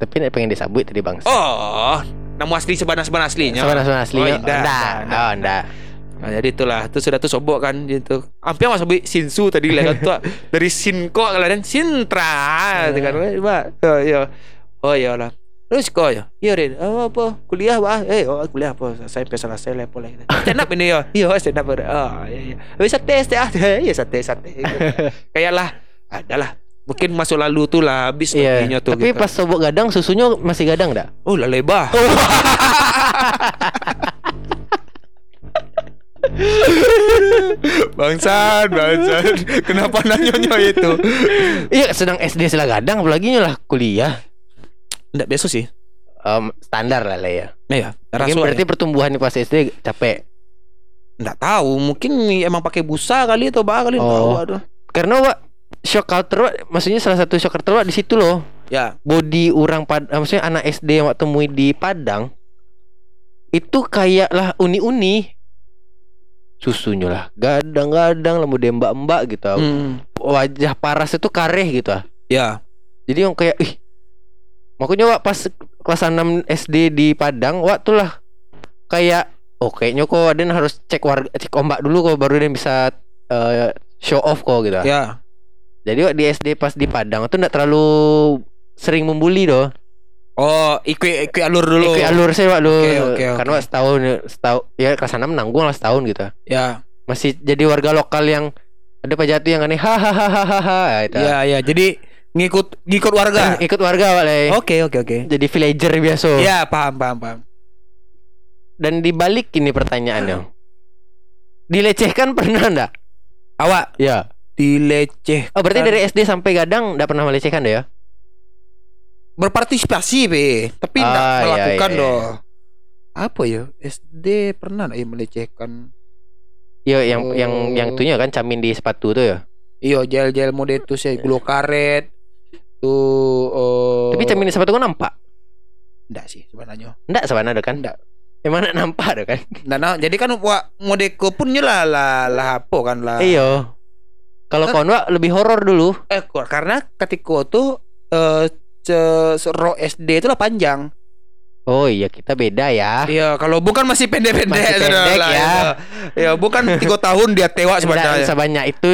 Tapi nak pengen disabut tadi bang. Oh, nama asli sebenar-sebenar aslinya. Sebenarnya asli. Oh, Oh, enggak, enggak. enggak, Oh, enggak. Nah, jadi itulah. Terus sudah tuh sobok kan gitu. Hampir mas sebut Sinsu tadi lah. Tuh Dari Sinko kalau dan Sintra gitu kan. Mbak Ya ya Oh ya lah. Terus kok ya Iya Rin. Oh, apa? Kuliah bah Eh oh kuliah apa? Saya sampai selesai level lagi Stand up ini ya Iya stand up. Oh iya iya. Habis sate sate ah. Iya sate sate Kayak lah Adalah Mungkin masuk lalu tuh lah Habis Iya. nantinya tuh Tapi gitu. pas sobok gadang susunya masih gadang enggak? Oh lah lebah Bangsat, bangsat. Kenapa nanya itu? Iya, sedang SD sila gadang apalagi lah kuliah. Enggak biasa sih. Em, standar lah lah ya. Nah ya, Mungkin berarti pertumbuhan pas SD capek. enggak tahu, mungkin emang pakai busa kali atau apa kali Oh. tahu aduh. Karena Wak shock culture maksudnya salah satu shock culture di situ loh. Ya, Body orang pad eh, maksudnya anak SD yang Wak temui di Padang itu kayak lah uni-uni. Susunya lah gadang-gadang lembu mbak-mbak gitu. hmm, Wajah paras itu kareh gitu. ah. ya. Jadi yang kayak ih Makanya Wak pas kelas 6 SD di Padang Wak tuh lah Kayak Oh kayaknya kok Aden harus cek warga Cek ombak dulu kok Baru dia bisa eh, Show off kok gitu Ya. Jadi di SD pas di Padang tuh Nggak terlalu Sering membuli doh Oh, ikut ikut alur dulu. Ikut alur saya Wak dulu Oke, oke, Karena oke. Wak setahun setahun Ya kelas 6 nanggung lah setahun gitu Ya. Masih jadi warga lokal yang Ada pajatu yang aneh Hahaha itu. Ya, ya. Jadi ngikut ngikut warga. Ikut warga Le. Oke, oke, oke. Jadi villager biasa Ya, paham, paham, paham. Dan dibalik ini pertanyaannya Dilecehkan pernah enggak? Awak Ya dileceh. Oh berarti dari SD sampai gadang Enggak pernah melecehkan deh ya? berpartisipasi be tapi tidak Ah, iya, melakukan iya, doh apa ya SD pernah nggak ya melecehkan Iya yang Oh. yang yang tunya kan camin di sepatu tuh ya iyo gel gel mode itu sih gulu karet tuh oh Tapi camin di sepatu kan nampak enggak sih sebenarnya Enggak sebenarnya ada kan? Enggak. Mana nampak ada kan? nah, nah, jadi kan wa modeko pun lah lah lah apa kan lah Iya Kalau Eh. kawan Wak lebih horor dulu eh kok- karena ketika tuh eh ro SD itu lah panjang Oh iya kita beda ya Iya, kalau bukan masih pendek-pendek Masih pendek lah, ya. iya. Ya, bukan tiga tahun dia tewa sebenarnya. sebanyak itu.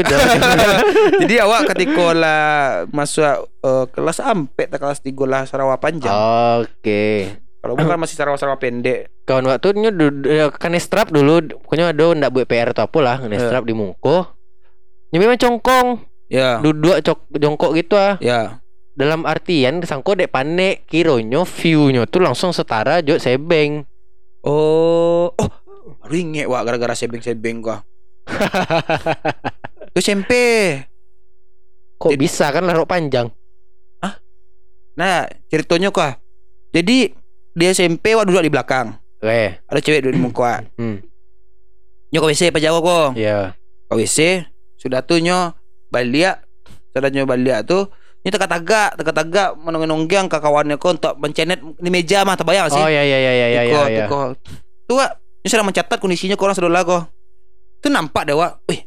Jadi awak ketika lah masuk eh, kelas sampai ke kelas tiga lah Sarawak panjang. Oke Kalau bukan masih Sarawak-Sarawak pendek. Kawan waktu nya kan strap dulu Pokoknya ada ndak buat PR atau apa lah Kan strap di muko Ya memang congkong Ya. Duduk cok, jongkok gitu ah Ya. Dalam artian Sangko dek panek Kironyo view-nya tuh langsung setara Jok sebeng Oh, oh, ringek wak gara-gara sebeng-sebeng gua. Itu SMP. Kok Jadi- bisa kan larok panjang Nah, ceritanya kok. Jadi di SMP wak duduk di belakang. Oke Ada cewek duduk di muka. Hmm Nyo ke WC apa jauh kok? Ya ke WC sudah tuh nyo balik sudah nyo balik tuh nyo teka tagak teka tagak menonggeng ke kawannya ko untuk mencenet di meja mah terbayang sih Oh ya ya ya ya ya Tiko, ya, ya. tiko. tuh Wak, nyo sedang mencatat kondisinya korang sedolah ko tuh nampak deh wak wih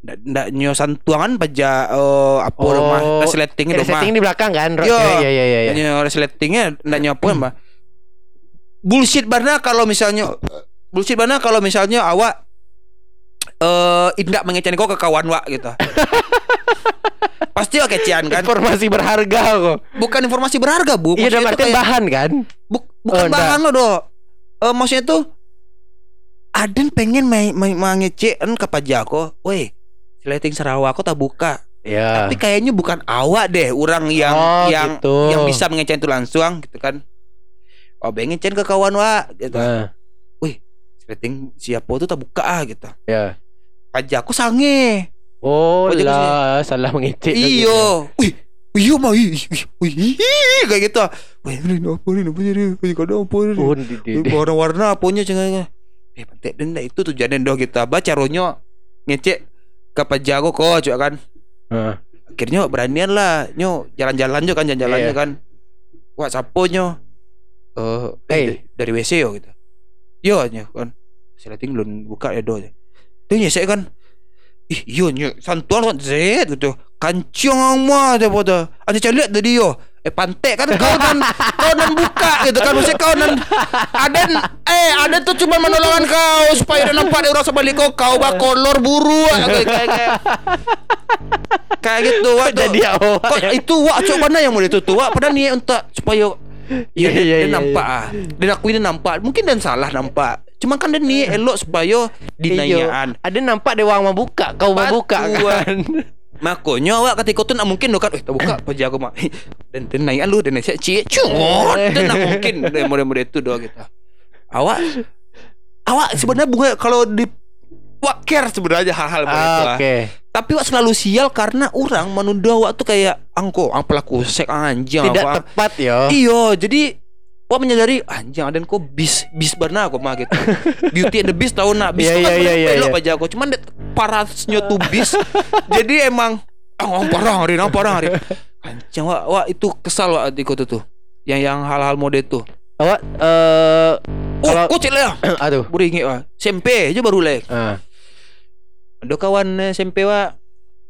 ndak ndak nyo santuangan baja eh, apa Oh, rumah resletingnya rumah di belakang kan Yo. Ya ya ya ya, ya. nyo resletingnya ndak nyo apa mah bullshit barna kalau misalnya bullshit barna kalau misalnya awak eh indak mengecewakan kau ke kawan wak gitu. Pasti wak kecean kan? Informasi berharga kok. Bukan informasi berharga bu. Iya dalam artian kayak- bahan kan? Buk- bukan Oh, bahan lo do. Eh, maksudnya tuh Aden pengen main mengecekan ke pajako woi Sleting Sarawak aku tak buka. Ya tapi kayaknya bukan awak deh orang yang Oh, yang gitu. yang bisa mengecewakan itu langsung gitu kan. Oh pengen ke kawan wak gitu. Nah, Sleting siapa tuh tak buka ah gitu. Ya pajakku sange Oh jadi lah Salah mengicip iyo wih Iya mah ih, ih, ih, ih, kayak gitu. Wah, ini apa nih? Apa nih? Wih, kadang apa di. Warna-warna apanya cengang. Eh, pentek denda itu tujuannya doh kita. Baca ronyo ngecek ke pajago kok juga kan. Heeh. Akhirnya beranian lah nyo jalan-jalan jo kan jalan-jalannya Iya. kan. Wah, sapo nyo? Eh, Hey. eh, dari WC yo gitu. Yo nyo kan. Seleting belum buka ya doh. Tuh nyesek kan. Ih, yo nyo santuan kan zet gitu. Kancung mah ada pada. Ada cari lihat tadi yo. Eh pantek kan kau nan kau nan buka gitu kan maksudnya kau nan Aden eh Aden tuh cuma menolongkan kau supaya dia nampak dia orang sebalik kau kau bak kolor buru kayak kayak kayak, kayak gitu wak. Jadi Kok itu wak cok mana yang mau dia tutup wak padahal niat untuk supaya Iya, Iya, dia, iya, dia nampak ah. Dia dia nampak. Mungkin dan salah nampak. Cuma kan dia niat elok supaya dinayaan. Ada nampak dia orang buka, kau mau buka Betul, kan. Makanya awak ketika tu nak mungkin kan Eh tak buka Paja aku mak Dan dan naik lu Dan naik cik Cungot Dan nak mungkin Dan model-model tu doang kita Awak Awak sebenarnya bukan Kalau di Wak care sebenarnya hal-hal itu Ah, ah. Oke. Tapi wak selalu sial Karena orang menuduh awak tu kayak Angko Ang pelaku sek anjing Tidak apa. tepat yo. Iyo Jadi Wak menyadari Anjing dan kau bis Bis benar aku mah gitu. Beauty and the Beast tahu nak Bis tu kan iya, pelok iya. aja aku Cuman parasnya tu bis. Jadi emang orang parah hari Orang parah hari Anjing wak Wak itu kesal wak di kota tu Yang yang hal-hal mode tu Awak eh Oh Kalau- kau cek lah aduh. Baru ingat wak. SMP je baru lek Ah. Ada kawan eh, SMP wak.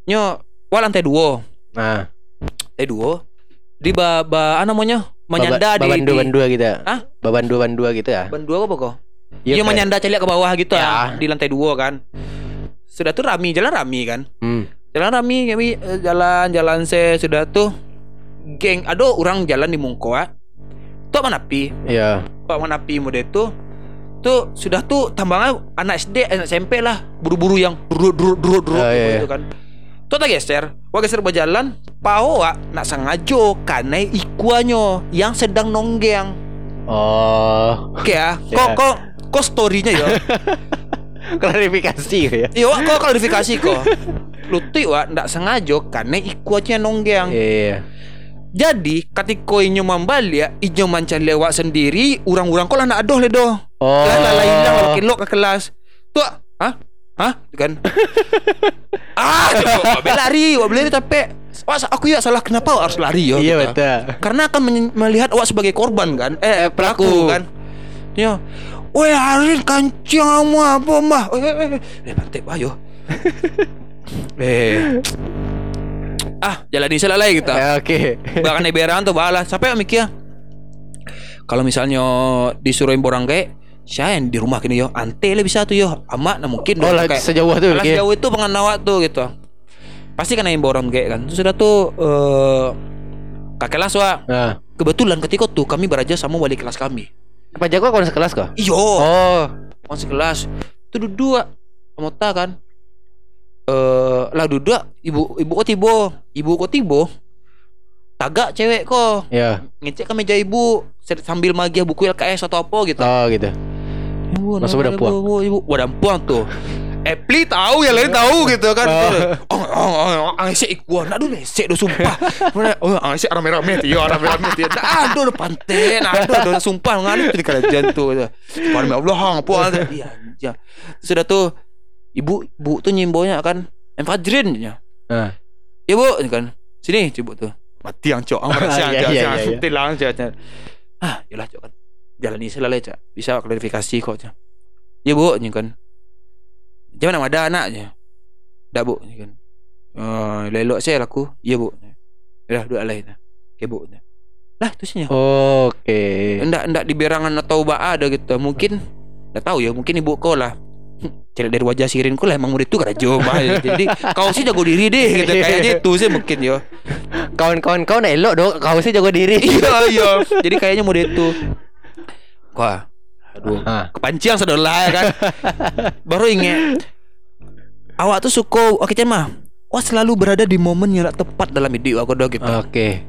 Nyo Wak lantai dua. Nah, Lantai dua. Di ba, ba apa namanya Menyanda di, babandu di bandua gitu. Hah? Babandu bandua gitu ya. Bandua apa kau? Iya, Dia kayak- menyanda celiak ke bawah gitu Ya. ah di lantai dua kan. Sudah tuh rami jalan rami kan. Hmm. Jalan rami kami eh, jalan jalan se sudah tuh geng ada orang jalan di Mungkoa. Tuh mana pi? Iya. Pak mana pi mode itu tuh sudah tuh tambangnya anak SD anak SMP lah buru-buru yang duru duru duru duru Oh, iya, gitu kan. Tuh geser, wah geser berjalan, pao wak nak sengaja karena ikuannya yang sedang nonggeng. Oh, Oke ya, Ya. kok kok kok storynya ya? klarifikasi ya. Iya, kau klarifikasi kok. Luti wak ndak sengaja karena iku aja nonggeng. Iya. Jadi ketika inyo membalik, inyo mancan lewat sendiri, orang-orang kau lah nak adoh le doh. Oh. Lah lah lah hilang kilok ke kelas. Tuh, hah? Hah? Kan? ah, be lari, wak be lari tapi Wak, aku ya salah kenapa harus lari ya? Iya gitu. betul. Karena akan melihat awak sebagai korban kan Eh, Eh, pelaku. kan Ya Woi Arin kancing kamu apa mah Eh eh eh Eh pantai bayo Eh Ah jalan salah lagi kita Eh, Oke. Bahkan iberan tuh balas Sampai mikir Kalau misalnya disuruhin borang kayak saya yang di rumah kini yo. Ante lah bisa tuh yo. Amak nah mungkin Oh, lah, sejauh tuh, Alah, oke. sejauh itu pengenawat tuh gitu. Pasti kena yang borong kayak kan. Terus sudah tuh eh kakek kelas wa Nah, kebetulan ketika tuh kami beraja sama wali kelas kami. Pak Jago kau sekelas kok? iyo. Oh. masih kelas. Itu duduk kamu tahu kan. Eh lah duduk ibu ibu kok tibo ibu kok tibo tagak cewek kok Ya. ngecek ke meja ibu. Sambil magia buku LKS atau apa gitu. Oh gitu. Nama wadampuang. ibu, ibu wadampuang tuh Epli tahu ya lain tahu gitu kan. Oh, oh, oh, oh sik ikuan. Aduh nesek do sumpah. Mana oh sik rame-rame tiyo, rame-rame tiyo. Aduh panten, aduh aduh sumpah ngalih di jantung itu. Subhanallah Allah apa iya anjir. Sudah tuh ibu ibu tuh nyimbonya kan M Fajrin nya. Nah. Ibu kan. Sini ibu tuh. Mati yang cok, ang Iya, siang iya, siang iya, siang iya. cok. Ah, yalah cok kan. Jalan ini selalu cok. Bisa klarifikasi kok cok. Ya bu, nya kan. Jangan nama ada anaknya. Dak bu, nya kan. Oh, lelok saya laku. Ya bu. Dah dua lain. Oke bu. Lah sih Oke. Ndak ndak di berangan atau ba ada gitu. Mungkin ndak tahu ya, mungkin ibu kau lah. Cari dari wajah sirin kau lah emang murid itu kan coba Jadi kau sih jago diri deh gitu Kayaknya itu sih mungkin yo Kawan-kawan kau nak elok dong. Kau sih jago diri. iya iya jadi kayaknya mode itu wah aduh Ah. kepancing saudara ya kan baru inget awak tuh suka oke mah wah selalu berada di momen yang tepat dalam hidup aku doang gitu Oke.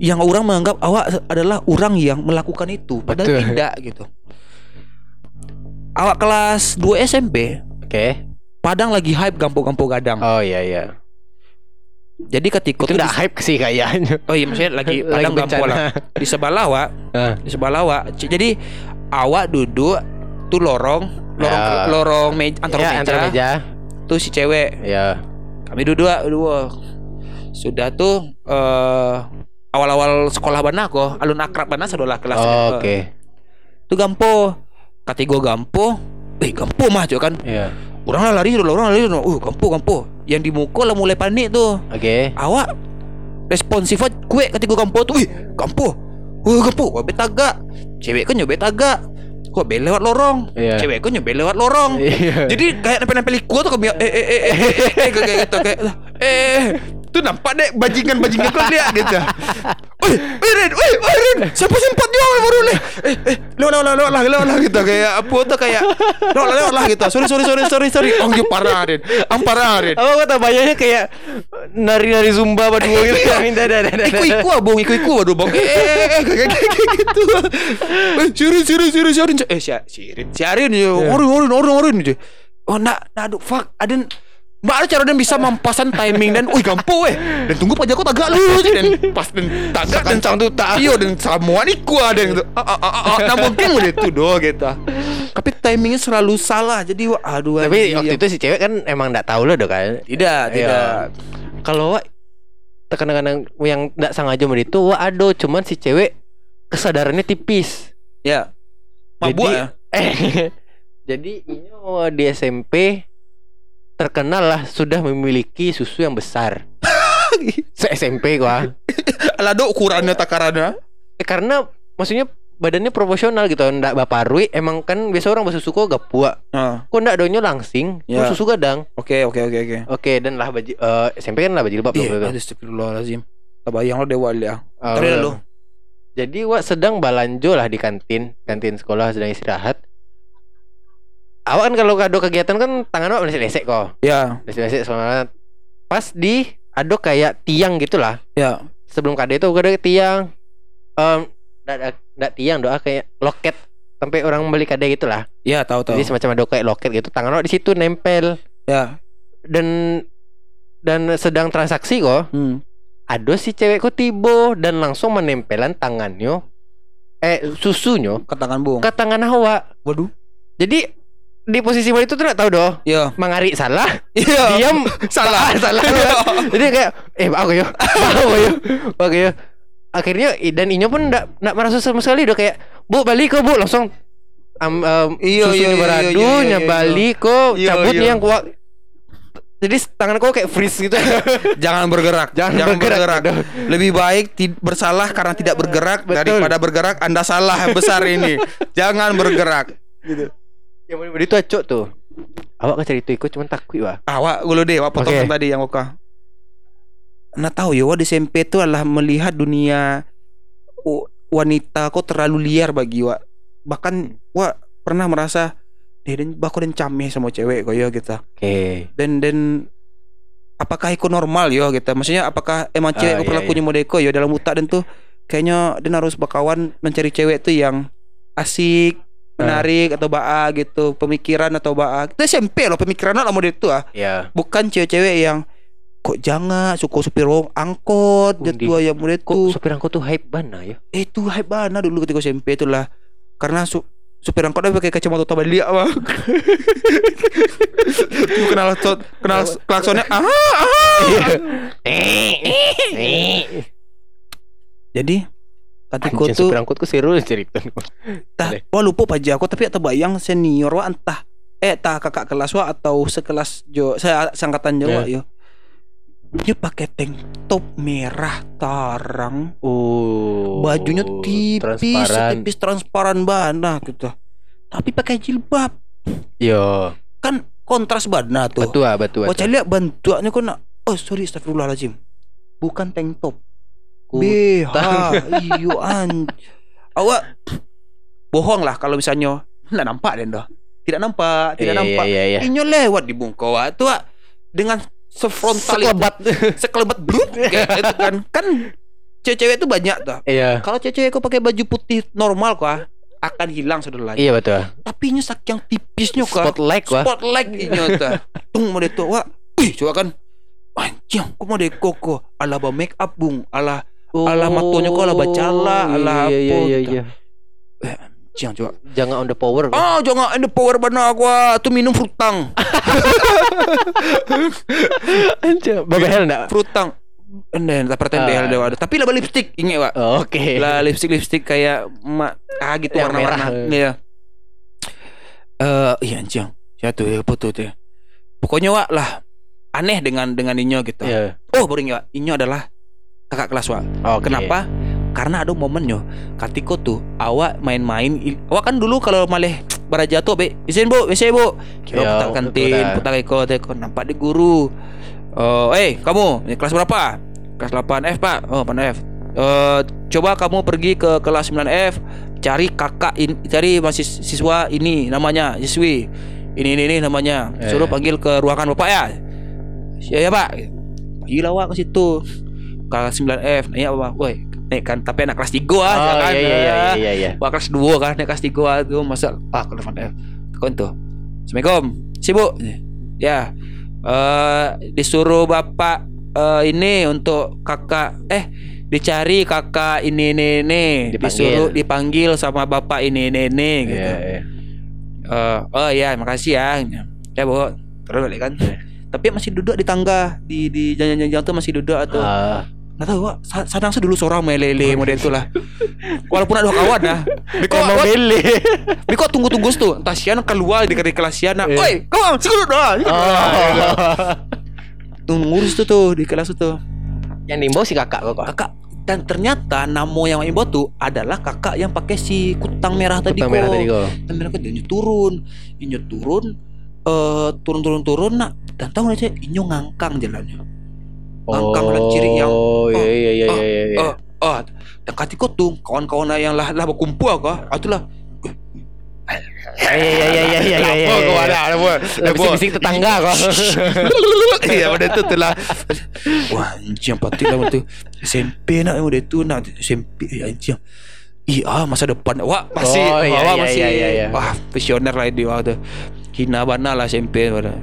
yang orang menganggap awak adalah orang yang melakukan itu padahal Betul. tidak gitu awak kelas 2 SMP Oke. Padang lagi hype gampang-gampang gadang Oh iya iya. Jadi ketika Itu udah hype sih kayaknya. oh iya maksudnya lagi Padang lah di sebelah Ah. di sebelah. C- Jadi awak duduk tuh lorong, lorong Ya. lorong meja antara Ya, meja, antara meja. tuh si cewek. Ya. Kami duduk dua. Sudah tuh eh awal-awal sekolah bana kok, alun akrab bana sadolah kelas. Oh, Oke. Tuh gampo. Katigo gampo. Eh gampo mah kan. Iya. Orang lah lari, orang lari. Uh gampo gampo. Yang di muka lah mulai panik tuh. Oke. Awak responsif kue ketika kampo tuh wih kampo wih kampo wah betaga cewek kan nyoba betaga kok be lewat lorong? Iya. cewek kan nyoba lewat lorong. Iya. jadi kayak nempel-nempel gua tuh kayak eh eh eh eh eh, eh kayak gitu kayak eh tuh nampak deh bajingan-bajingan kok dia gitu. Wih, wih Ren, wih, wih Ren, siapa sempat dia baru nih? Eh, eh, lewat lewat lewat lah, lewat lah gitu kayak apa tuh kayak lewat lewat lah gitu. Sorry sorry sorry sorry sorry. Oh, dia parah Ren, am parah Ren. Apa kata bayarnya kayak nari-nari zumba berdua gitu ya minta dah dah. Iku iku abang, iku iku aduh bang. Eh, eh, eh, kayak kayak gitu. Eh, sirin sirin sirin sirin. Eh, si sirin, sirin ya. Orin orin orin orin aja. Oh, nak, nak, fuck, ada Mbak ada cara dan bisa mampasan timing dan wih gampo weh dan tunggu pajak aku tagak lu dan pas dan tagak dan Kencang tuh tak. iyo dan samuan iku ada yang gitu ah ah ah ah nah mungkin udah itu doh gitu tapi timingnya selalu salah jadi wah aduh Tapi waktu ya. itu si cewek kan emang enggak tahu lo dong kan. tidak tidak Iya. Kalau kadang-kadang yang enggak sengaja mau itu wak ado cuman si cewek kesadarannya tipis. ya mabuk ya Eh, jadi Inyo di SMP terkenal lah sudah memiliki susu yang besar. Se SMP gua. Lado ukurannya takarannya Eh, karena maksudnya badannya proporsional gitu. Ndak baparui emang kan biasa orang bersusu kok gak puak. Ah, Kok ndak donyo langsing, Ya. susu gadang. Oke oke oke oke Oke, dan lah baju eh, SMP kan lah Iya, itu. aduh astagfirullahalazim. Tak bayang lo dewa ya. Tadi lo. Jadi Wak sedang balanjo lah di kantin, kantin sekolah sedang istirahat. Awak kan kalau ada kegiatan kan tangan Wak lesek-lesek kok. Ya, Lesek-lesek soalnya pas di ada kayak tiang gitulah. ya. Sebelum kade itu ada tiang. Ndak ndak- ndak tiang doa kayak loket sampai orang beli kade gitulah. Ya, tahu tahu. Jadi semacam ada kayak loket gitu. Tangan Wak di situ nempel Ya. dan dan sedang transaksi kok. Hmm. Ada si cewekku tibo dan langsung menempelan tangannya eh susunya Ke tangan bung. ke tangan awak. Waduh. Jadi di posisi itu tuh tahu doh. Ya. Mangari salah, Iya. diam Salah. salah. Jadi kayak eh aku yo, aku yo, aku yo. Akhirnya dan Inyo pun nggak nggak merasa sama sekali doh kayak bu balik kok bu langsung am, Iya, susunya iya, iya, beradu iya, iya, iya. balik kok Iya, cabut nih iya. yang kuat. Jadi tangan kok kayak freeze gitu. Jangan bergerak. Jangan bergerak. Aduh. Lebih baik bersalah karena tidak bergerak Betul. daripada bergerak Anda salah besar ini. Jangan bergerak. Yang bener itu acok tuh. Awak kan cerita ikut cuman takut wah. Awak gue deh, awak potong tadi yang oka. Nah tahu ya, wah di SMP itu adalah melihat dunia wanita kok terlalu liar bagi wak. Bahkan wah pernah merasa dia dan bakal dan cameh sama cewek kok ya gitu. Oke. Dan dan apakah itu normal ya gitu? Maksudnya apakah emang cewek Ah, kok iya, perilakunya model kok ya dalam utak dan tuh kayaknya dia harus berkawan mencari cewek tuh yang asik menarik atau baa gitu pemikiran atau baa. Itu SMP loh pemikiran lah model itu ah. Ya. bukan cewek-cewek yang kok jangan suka supir angkot tua yang Kok itu. supir angkot tuh hype bana ya? eh itu hype banget dulu ketika SMP itu lah karena su supir angkot dia pakai kacamata tabaliak bang. Tuh kenal kenal klaksonnya ah, ah. jadi Tatiko Anjing tuh supir angkot ku seru cerita. tah wah lupa pajak aku tapi tak bayang senior wah entah eh tah kakak kelas wah atau sekelas jo saya sangkatan jo wah yo dia pakai tank top merah tarang Oh. bajunya tipis transparan. tipis transparan banget gitu tapi pakai jilbab Yo. kan kontras banget tuh Betul betul. Wah, lihat bantuannya kok nak oh sorry astagfirullahaladzim bukan tank top BH iyo an awak bohong lah kalau misalnya. Nggak nampak deh dah. Tidak nampak tidak Iya, nampak. Iya, iya, iya. Inyo lewat di bungkau ah. tuh ah, dengan sefrontal itu, Sekelebat. sekelebat brut kayak itu kan kan cewek-cewek itu banyak tuh Iya. kalau cewek-cewek kok pakai baju putih normal kok ah, akan hilang sudah lagi Iya betul. tapi ini saking tipisnya kok Spotlight wah. spotlight inyo tuh tung mau wah. Wih coba kan. Anjing kok mau deko kok ala ba make up bung. Ala Alah, matonya kok ala bacala, ala iya, iya, apa iya, gitu. iya. anjing coba Jangan on the power. ah jangan ada power bana gua tuh minum frutang Anjir, babehel enggak? frutang Nen, tak Ah. perten behel dewa ada. Tapi lah lipstick inget pak. Oke. Lah lipstick lipstick kayak mak ah gitu Yang warna-warna. merah. Iya. Eh, iya anjing. Ya tuh ya foto tuh. ya. Pokoknya wak lah aneh dengan dengan Inyo gitu. Iya. Oh, boring ya. Inyo adalah kakak kelas Wak. Oke. Kenapa? Karena ada momennya Katiko tuh Awak main-main Awak kan dulu kalau malih Baraja tuh be Isin bu Isin bu Kira Ya, putar kantin. Putar eko teko Nampak di guru Oh, eh kamu Ini kelas berapa? Kelas 8F pak Oh 8F Eh, Coba kamu pergi ke kelas 9F Cari kakak in, Cari masih siswa ini Namanya Siswi Ini ini, ini namanya Eh. Suruh panggil ke ruangan bapak ya Ya ya pak Gila awak ke situ Kelas 9F Nanya apa Woi Naik kan Tapi anak kelas 3 ah Oh jangan, iya iya iya iya iya. Wah kelas 2 kan Naik kelas 3 tu Masa Ah kelas 9F Kau tu Assalamualaikum Sibuk Ya eh Disuruh bapak eh Ini untuk kakak Eh Dicari kakak ini ini ini Dipanggil. Disuruh dipanggil sama bapak ini ini ini gitu. Iya, iya. Eh, oh ya, makasih ya. Ya, Bu. Terus balik kan. Tapi masih duduk di tangga di di jangan-jangan tuh masih duduk atau Ah, nggak tahu. Sa- sadang dulu seorang melele model itu lah. Walaupun ada kawan dah. Biko Emang bele. Biko tunggu-tunggu tuh. Entah sian keluar di kelas sian. Iya. Oi, kawan, sikut dah. Oh. Tunggu ngurus tuh tuh di kelas itu. Yang nimbo si kakak kok. Kakak dan ternyata namo yang ibu tuh adalah kakak yang pakai si kutang merah tadi Kutang merah tadi kok. dan mereka dia turun inyo turun eh turun turun turun nak dan tahu aja inyo ngangkang jalannya Dan ciri yang- Oh iya iya iya oh, iya iya. oh oh dan katiko tuh kawan-kawan yang lah lah berkumpul kah? Itulah. Iya iya iya iya iya iya. Apa kau ada ada apa Bisik-bisik tetangga kok. Iya pada itu tuh lah. Wah anjing pati lah waktu SMP nak yang itu nak? SMP eh, anjing. Iya masa depan. Wah masih. Oh, iya, Wah iya, masih. iya, iya, iya. Wah visioner lah dia waktu Hina bana lah SMP pada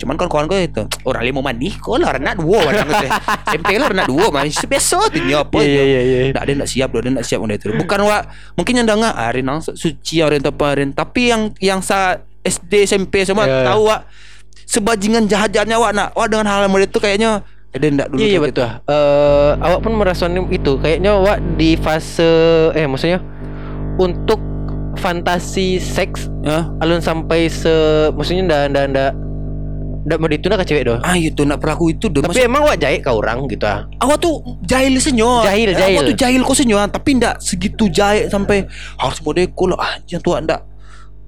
Cuman kawan-kawan gue itu Orang lima mani Kau lah nak dua Mana kata SMP lah nak dua Masih biasa tu ni apa Iya iya iya. Tak ada nak siap Dia nak siap itu Bukan wak Mungkin yang dengar Hari nang suci Hari apa hari Tapi yang Yang sa SD SMP semua Ya. Tahu wak Sebajingan jahat-jahatnya wak nak Wak dengan hal model itu kayaknya Ada ndak dulu Iya iya betul. Eh awak pun merasakan itu kayaknya awak di fase eh maksudnya untuk fantasi seks. Ya. alun sampai se maksudnya ndak ndak ndak ndak mau ditunda ke cewek doh. Ah itu nak pelaku itu dah Tapi emang awak jahit ke orang gitu ah. Awak tuh jahil senyor Jahil, jahil. Awak tuh jahil kok senyor Tapi ndak segitu jahil Sampai Harus model kau lah Anjing tuh ndak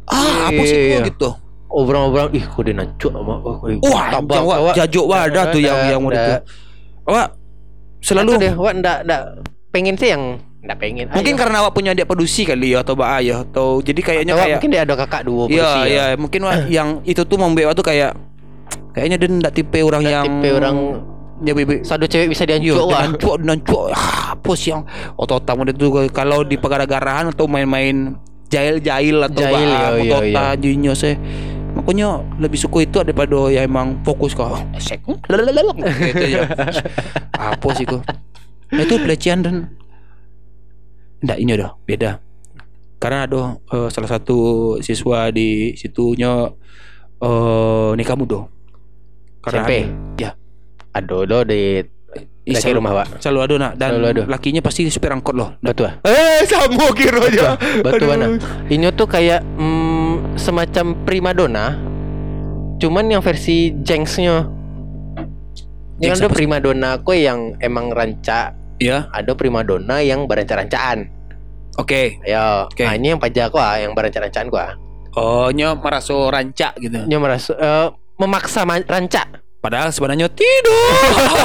Ah apa sih Iya, kau iya. gitu Obrolan-obrolan ih kok dia nancuk sama Wah tabak, wak awak. Jajuk wak ada tuh yang yang model itu. Awak Selalu deh, awak ndak ndak pengen sih yang ndak pengen. Mungkin ayo. karena awak punya adik pedusi kali ya Atau mbak ayah Atau jadi kayaknya Atau kayak mungkin dia ada kakak dua Iya bersih, iya Mungkin wak yang itu tuh membuat tuh kayak Kayaknya dia ndak tipe orang Ndak yang tipe orang Ya bebe satu cewek bisa Yo, diancuk wah. nancuk, nancuk. Ah, apa sih yang otot-otot model itu kalau di pegara-garahan atau main-main jahil-jahil atau Jahil, bah, yo, yo, jinyo saya. Makanya lebih suka itu daripada yang emang fokus kau. Esek. Gitu ya. Apa sih? Nah, itu pelecehan dan Nggak ini udah beda. Karena ada eh, salah satu siswa di situnya eh nikah muda. Karena SMP? ada- Ya. Aduh do di Ih, Laki rumah, Pak. Selalu ada nak dan Selalu ada. lakinya pasti supir angkot loh. Betul. ah? Eh, sama kira aja. Betul mana? Ini tuh kayak mm, semacam primadona, cuman yang versi Jengs-nya. Yang ada primadona kok yang emang ranca, Iya. ada primadona yang beranca-rancaan. Oke. Ayo, Oke. nah ini yang pajak ah, yang beranca-rancaan ah. Oh, nya meraso rancak gitu. Ini merasa eh, memaksa ma- ranca. Padahal sebenarnya tidur.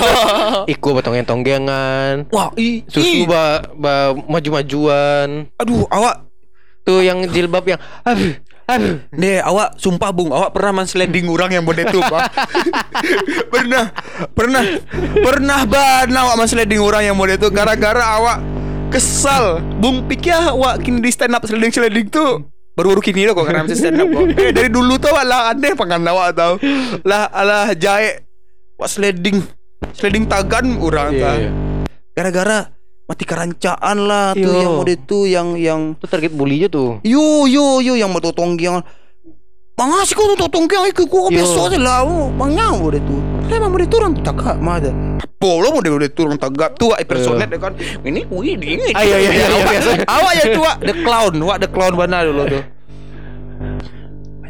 Iku betongeng-tonggengan. Wah, i, i. Susu ba, ba maju-majuan. Aduh, awak Tuh yang jilbab yang aduh, aduh. Nih, awak sumpah bung, awak pernah sliding orang yang bodek tuh, Pak. pernah, pernah, pernah banget awak sliding orang yang bodek tuh gara-gara awak kesal. Bung pikir awak kini di stand up sliding sliding tuh baru-baru kini loh kok karena masih stand up kok. Eh dari dulu tuh awak lah aneh pangan awak tau. Lah alah jahe awak sliding sliding tagan orang Iya, tah. iya. Gara-gara mati kerancaan lah tuh Yo. yang mode tuh yang yang Itu target bully tuh. Yo yo yo yang mau tonggiang. Mangas kau tu tonggiang ikut kau Yo. besok je lah. Mangnya boleh tu. Memang boleh tu orang tu tagak mah ada. Polo boleh boleh tu orang tagak tu ai personet dia kan. Ini wih iya, iya, iya, Awak- biasa. Awak ya tu wak the clown, wak the clown mana dulu tu.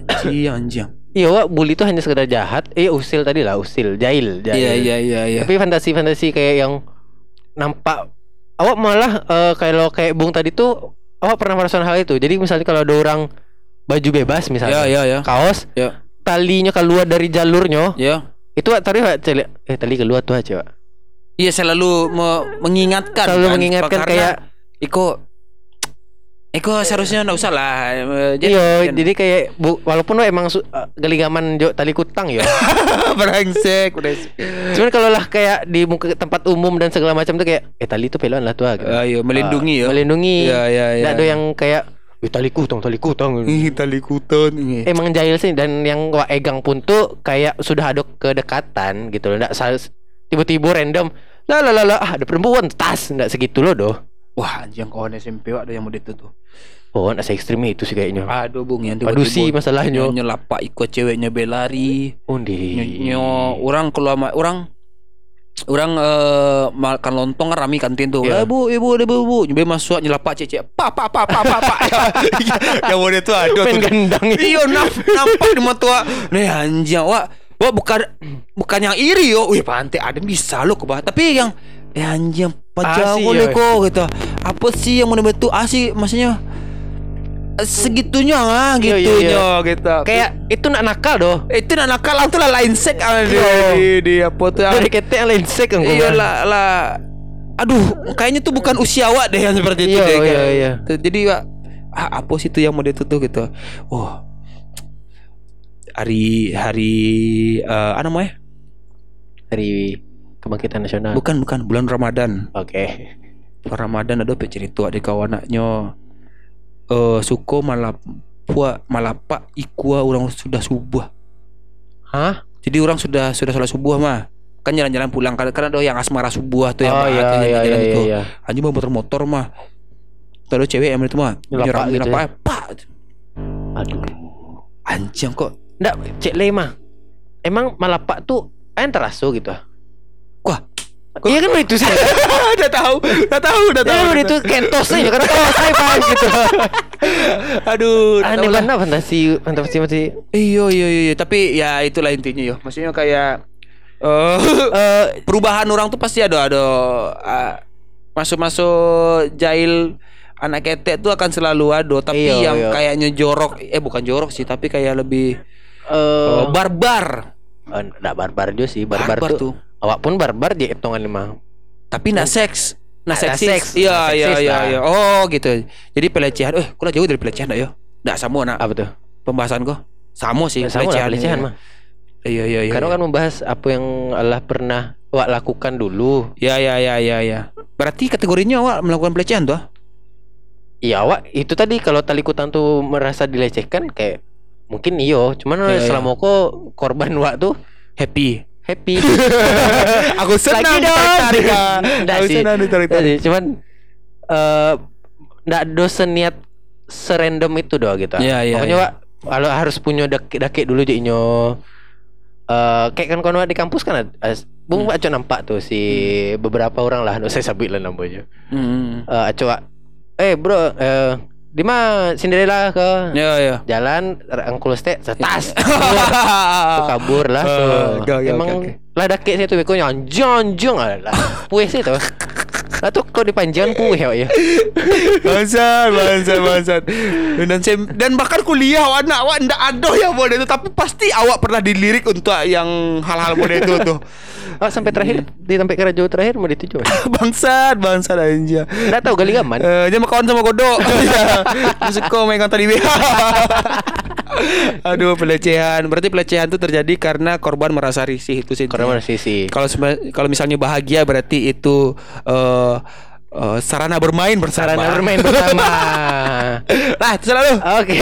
Anjing anjing. Iya, wak bully itu hanya sekedar jahat. Eh, usil tadi lah, usil, jahil, jahil. Iya iya iya iya. Tapi fantasi-fantasi kayak yang nampak awak malah eh, kalau kayak Bung tadi tuh awak pernah merasakan hal itu. Jadi misalnya kalau ada orang baju bebas misalnya, Ya, ya, ya. kaos, Ya. talinya keluar dari jalurnya, Ya. itu tadi cele- eh tali keluar tuh aja. Iya selalu me- mengingatkan Selalu kan, mengingatkan karena kayak Iko Iko seharusnya enggak usah lah eh, Iya, jangan- jadi kayak bu, walaupun Wak emang su, eh, geligaman jo tali kutang ya. brengsek udah Cuman kalau lah kayak di muka tempat umum dan segala macam tuh kayak eh tali itu peluan lah tuh. gitu. Ayo melindungi ya. Melindungi. Iya, iya, iya. Nggak ada yang kayak eh tali kutang, tali kutang. Ih, tali kuton ini. Emang jahil sih dan yang Wak Egang pun tuh kayak sudah ada kedekatan gitu loh. Nggak sal- tiba-tiba random lah lah lah lah, ah, ada perempuan tas nggak segitu loh doh. Wah, anjing kawan SMP ada yang mau itu tuh. Oh, se ekstrim itu sih kayaknya. Aduh, Bung, yang Padusi masalahnya. Nyelapak ikut ceweknya belari. Undi. Nyo, orang kalau sama orang orang eh, makan lontong kan rame kantin tuh. Iya. Eh, bu, ibu, ibu, ibu. Nyampe masuk nyelapak cecek. Pa, pa, pa, pa, pa, pa. yang mau itu ada Main gendang Iya namp- nampak di mata Nih anjing Wah Wah bukan Bukan yang iri yo Wih pantai ada bisa lo ke bawah Tapi yang Eh anjing Pajak boleh ya. kok gitu Apa sih yang mau betul Asik maksudnya eh, Segitunya lah Iya, iya, Gitunya gitu Kayak itu nak nakal doh. itu nak nakal itu lah lain sek ah, di, Iya. di, di apa tuh ah. Dari ketek lain sek kan Iya lah lah Aduh Kayaknya tuh bukan usia awak deh yang seperti itu Iya, deh iya, kayak. iya. Tuh, Jadi Wak, ah, apa sih itu yang mau ditutup gitu Oh Hari Hari eh, Apa namanya Dari Kebangkitan Nasional. Bukan bukan Bulan Ramadan Oke. Bulan Ramadan ada pe cerita adik kawanaknya eh Suko malap Pua malapak ikua orang sudah subuh Hah? Jadi orang sudah sudah sholat subuh mah kan jalan-jalan pulang kan kan ada yang asmara subuh tuh yang Oh iya iya iya jalan-jalan itu. iya. anjing bawa motor-motor mah ada cewek yang itu mah nyerang gitu ya? pak Aduh. anjing kok Nggak, Cek Le mah. Emang malapak tuh kan terasu gitu. Wah. Iya kan itu sih. udah tahu udah tahu udah Iya kan itu kentos aja kan kentos saya gitu. aduh Aneh tahu mana fantasi fantasi masih iya iya iya tapi ya itulah intinya yo maksudnya kayak eh eh perubahan orang tuh pasti ada ada ah, masuk-masuk jahil anak ketek tuh akan selalu ada tapi Iya, yang iya. kayaknya jorok eh bukan jorok sih tapi kayak lebih eh eh, barbar eh, nggak barbar juga sih, barbar, barbar tuh. tuh Awak pun barbar dia hitungan lima. tapi nak seks. Nah seksis. seks, iya iya iya iya. Oh gitu. Jadi pelecehan. Eh kok jauh dari pelecehan dah yo? Nggak sama nak? Apa tuh? pembahasan kok sama sih Sama lah pelecehan. mah. iya iya iya Karena iya. kan membahas apa yang Allah pernah awak lakukan dulu. ya ya ya ya ya berarti kategorinya awak melakukan pelecehan tuh? Iya awak itu tadi kalau tali kutang tuh merasa dilecehkan kayak mungkin iyo, cuman Iya, iya. selama kok korban wak tuh happy happy. aku senang Lagi dong. ditarik-tarik. Nggak aku sih. senang ditarik-tarik Tadi, cuman eh nggak dosen niat serandom itu doang gitu. Iya, iya, Pokoknya wak kalau harus punya daki daki dulu jadinya eh kayak kan kalau di kampus kan as- Bung Hmm. Aco nampak tuh si beberapa orang lah, nggak saya sebut lah namanya. Hmm. Eh Aco eh bro, eh di mana Cinderella ke Ya ya. jalan angkul stek setas kabur lah oke, Emang oke, oke. lah dakik saya tuh bekonya anjong anjong lah. Puih sih tuh. Tuh kau dipanjang puih ya. Bangsat, bangsat, bangsat. Dan sem- dan bahkan kuliah awak anak awak ndak ada yang model itu tapi pasti awak pernah dilirik untuk yang hal-hal model itu tuh. Oh, sampai terakhir di sampai ke raja terakhir mau dituju. bangsat, bangsat aja. Enggak tahu gali gaman. Eh, dia mau kawan sama kodok. Masuk kau main tadi Aduh pelecehan. Berarti pelecehan itu terjadi karena korban merasa risih itu sih. Karena mana sisi. Kalau misalnya bahagia berarti itu eh eh, sarana bermain bersama. Sarana bermain bersama. Nah, itu selalu. Oke.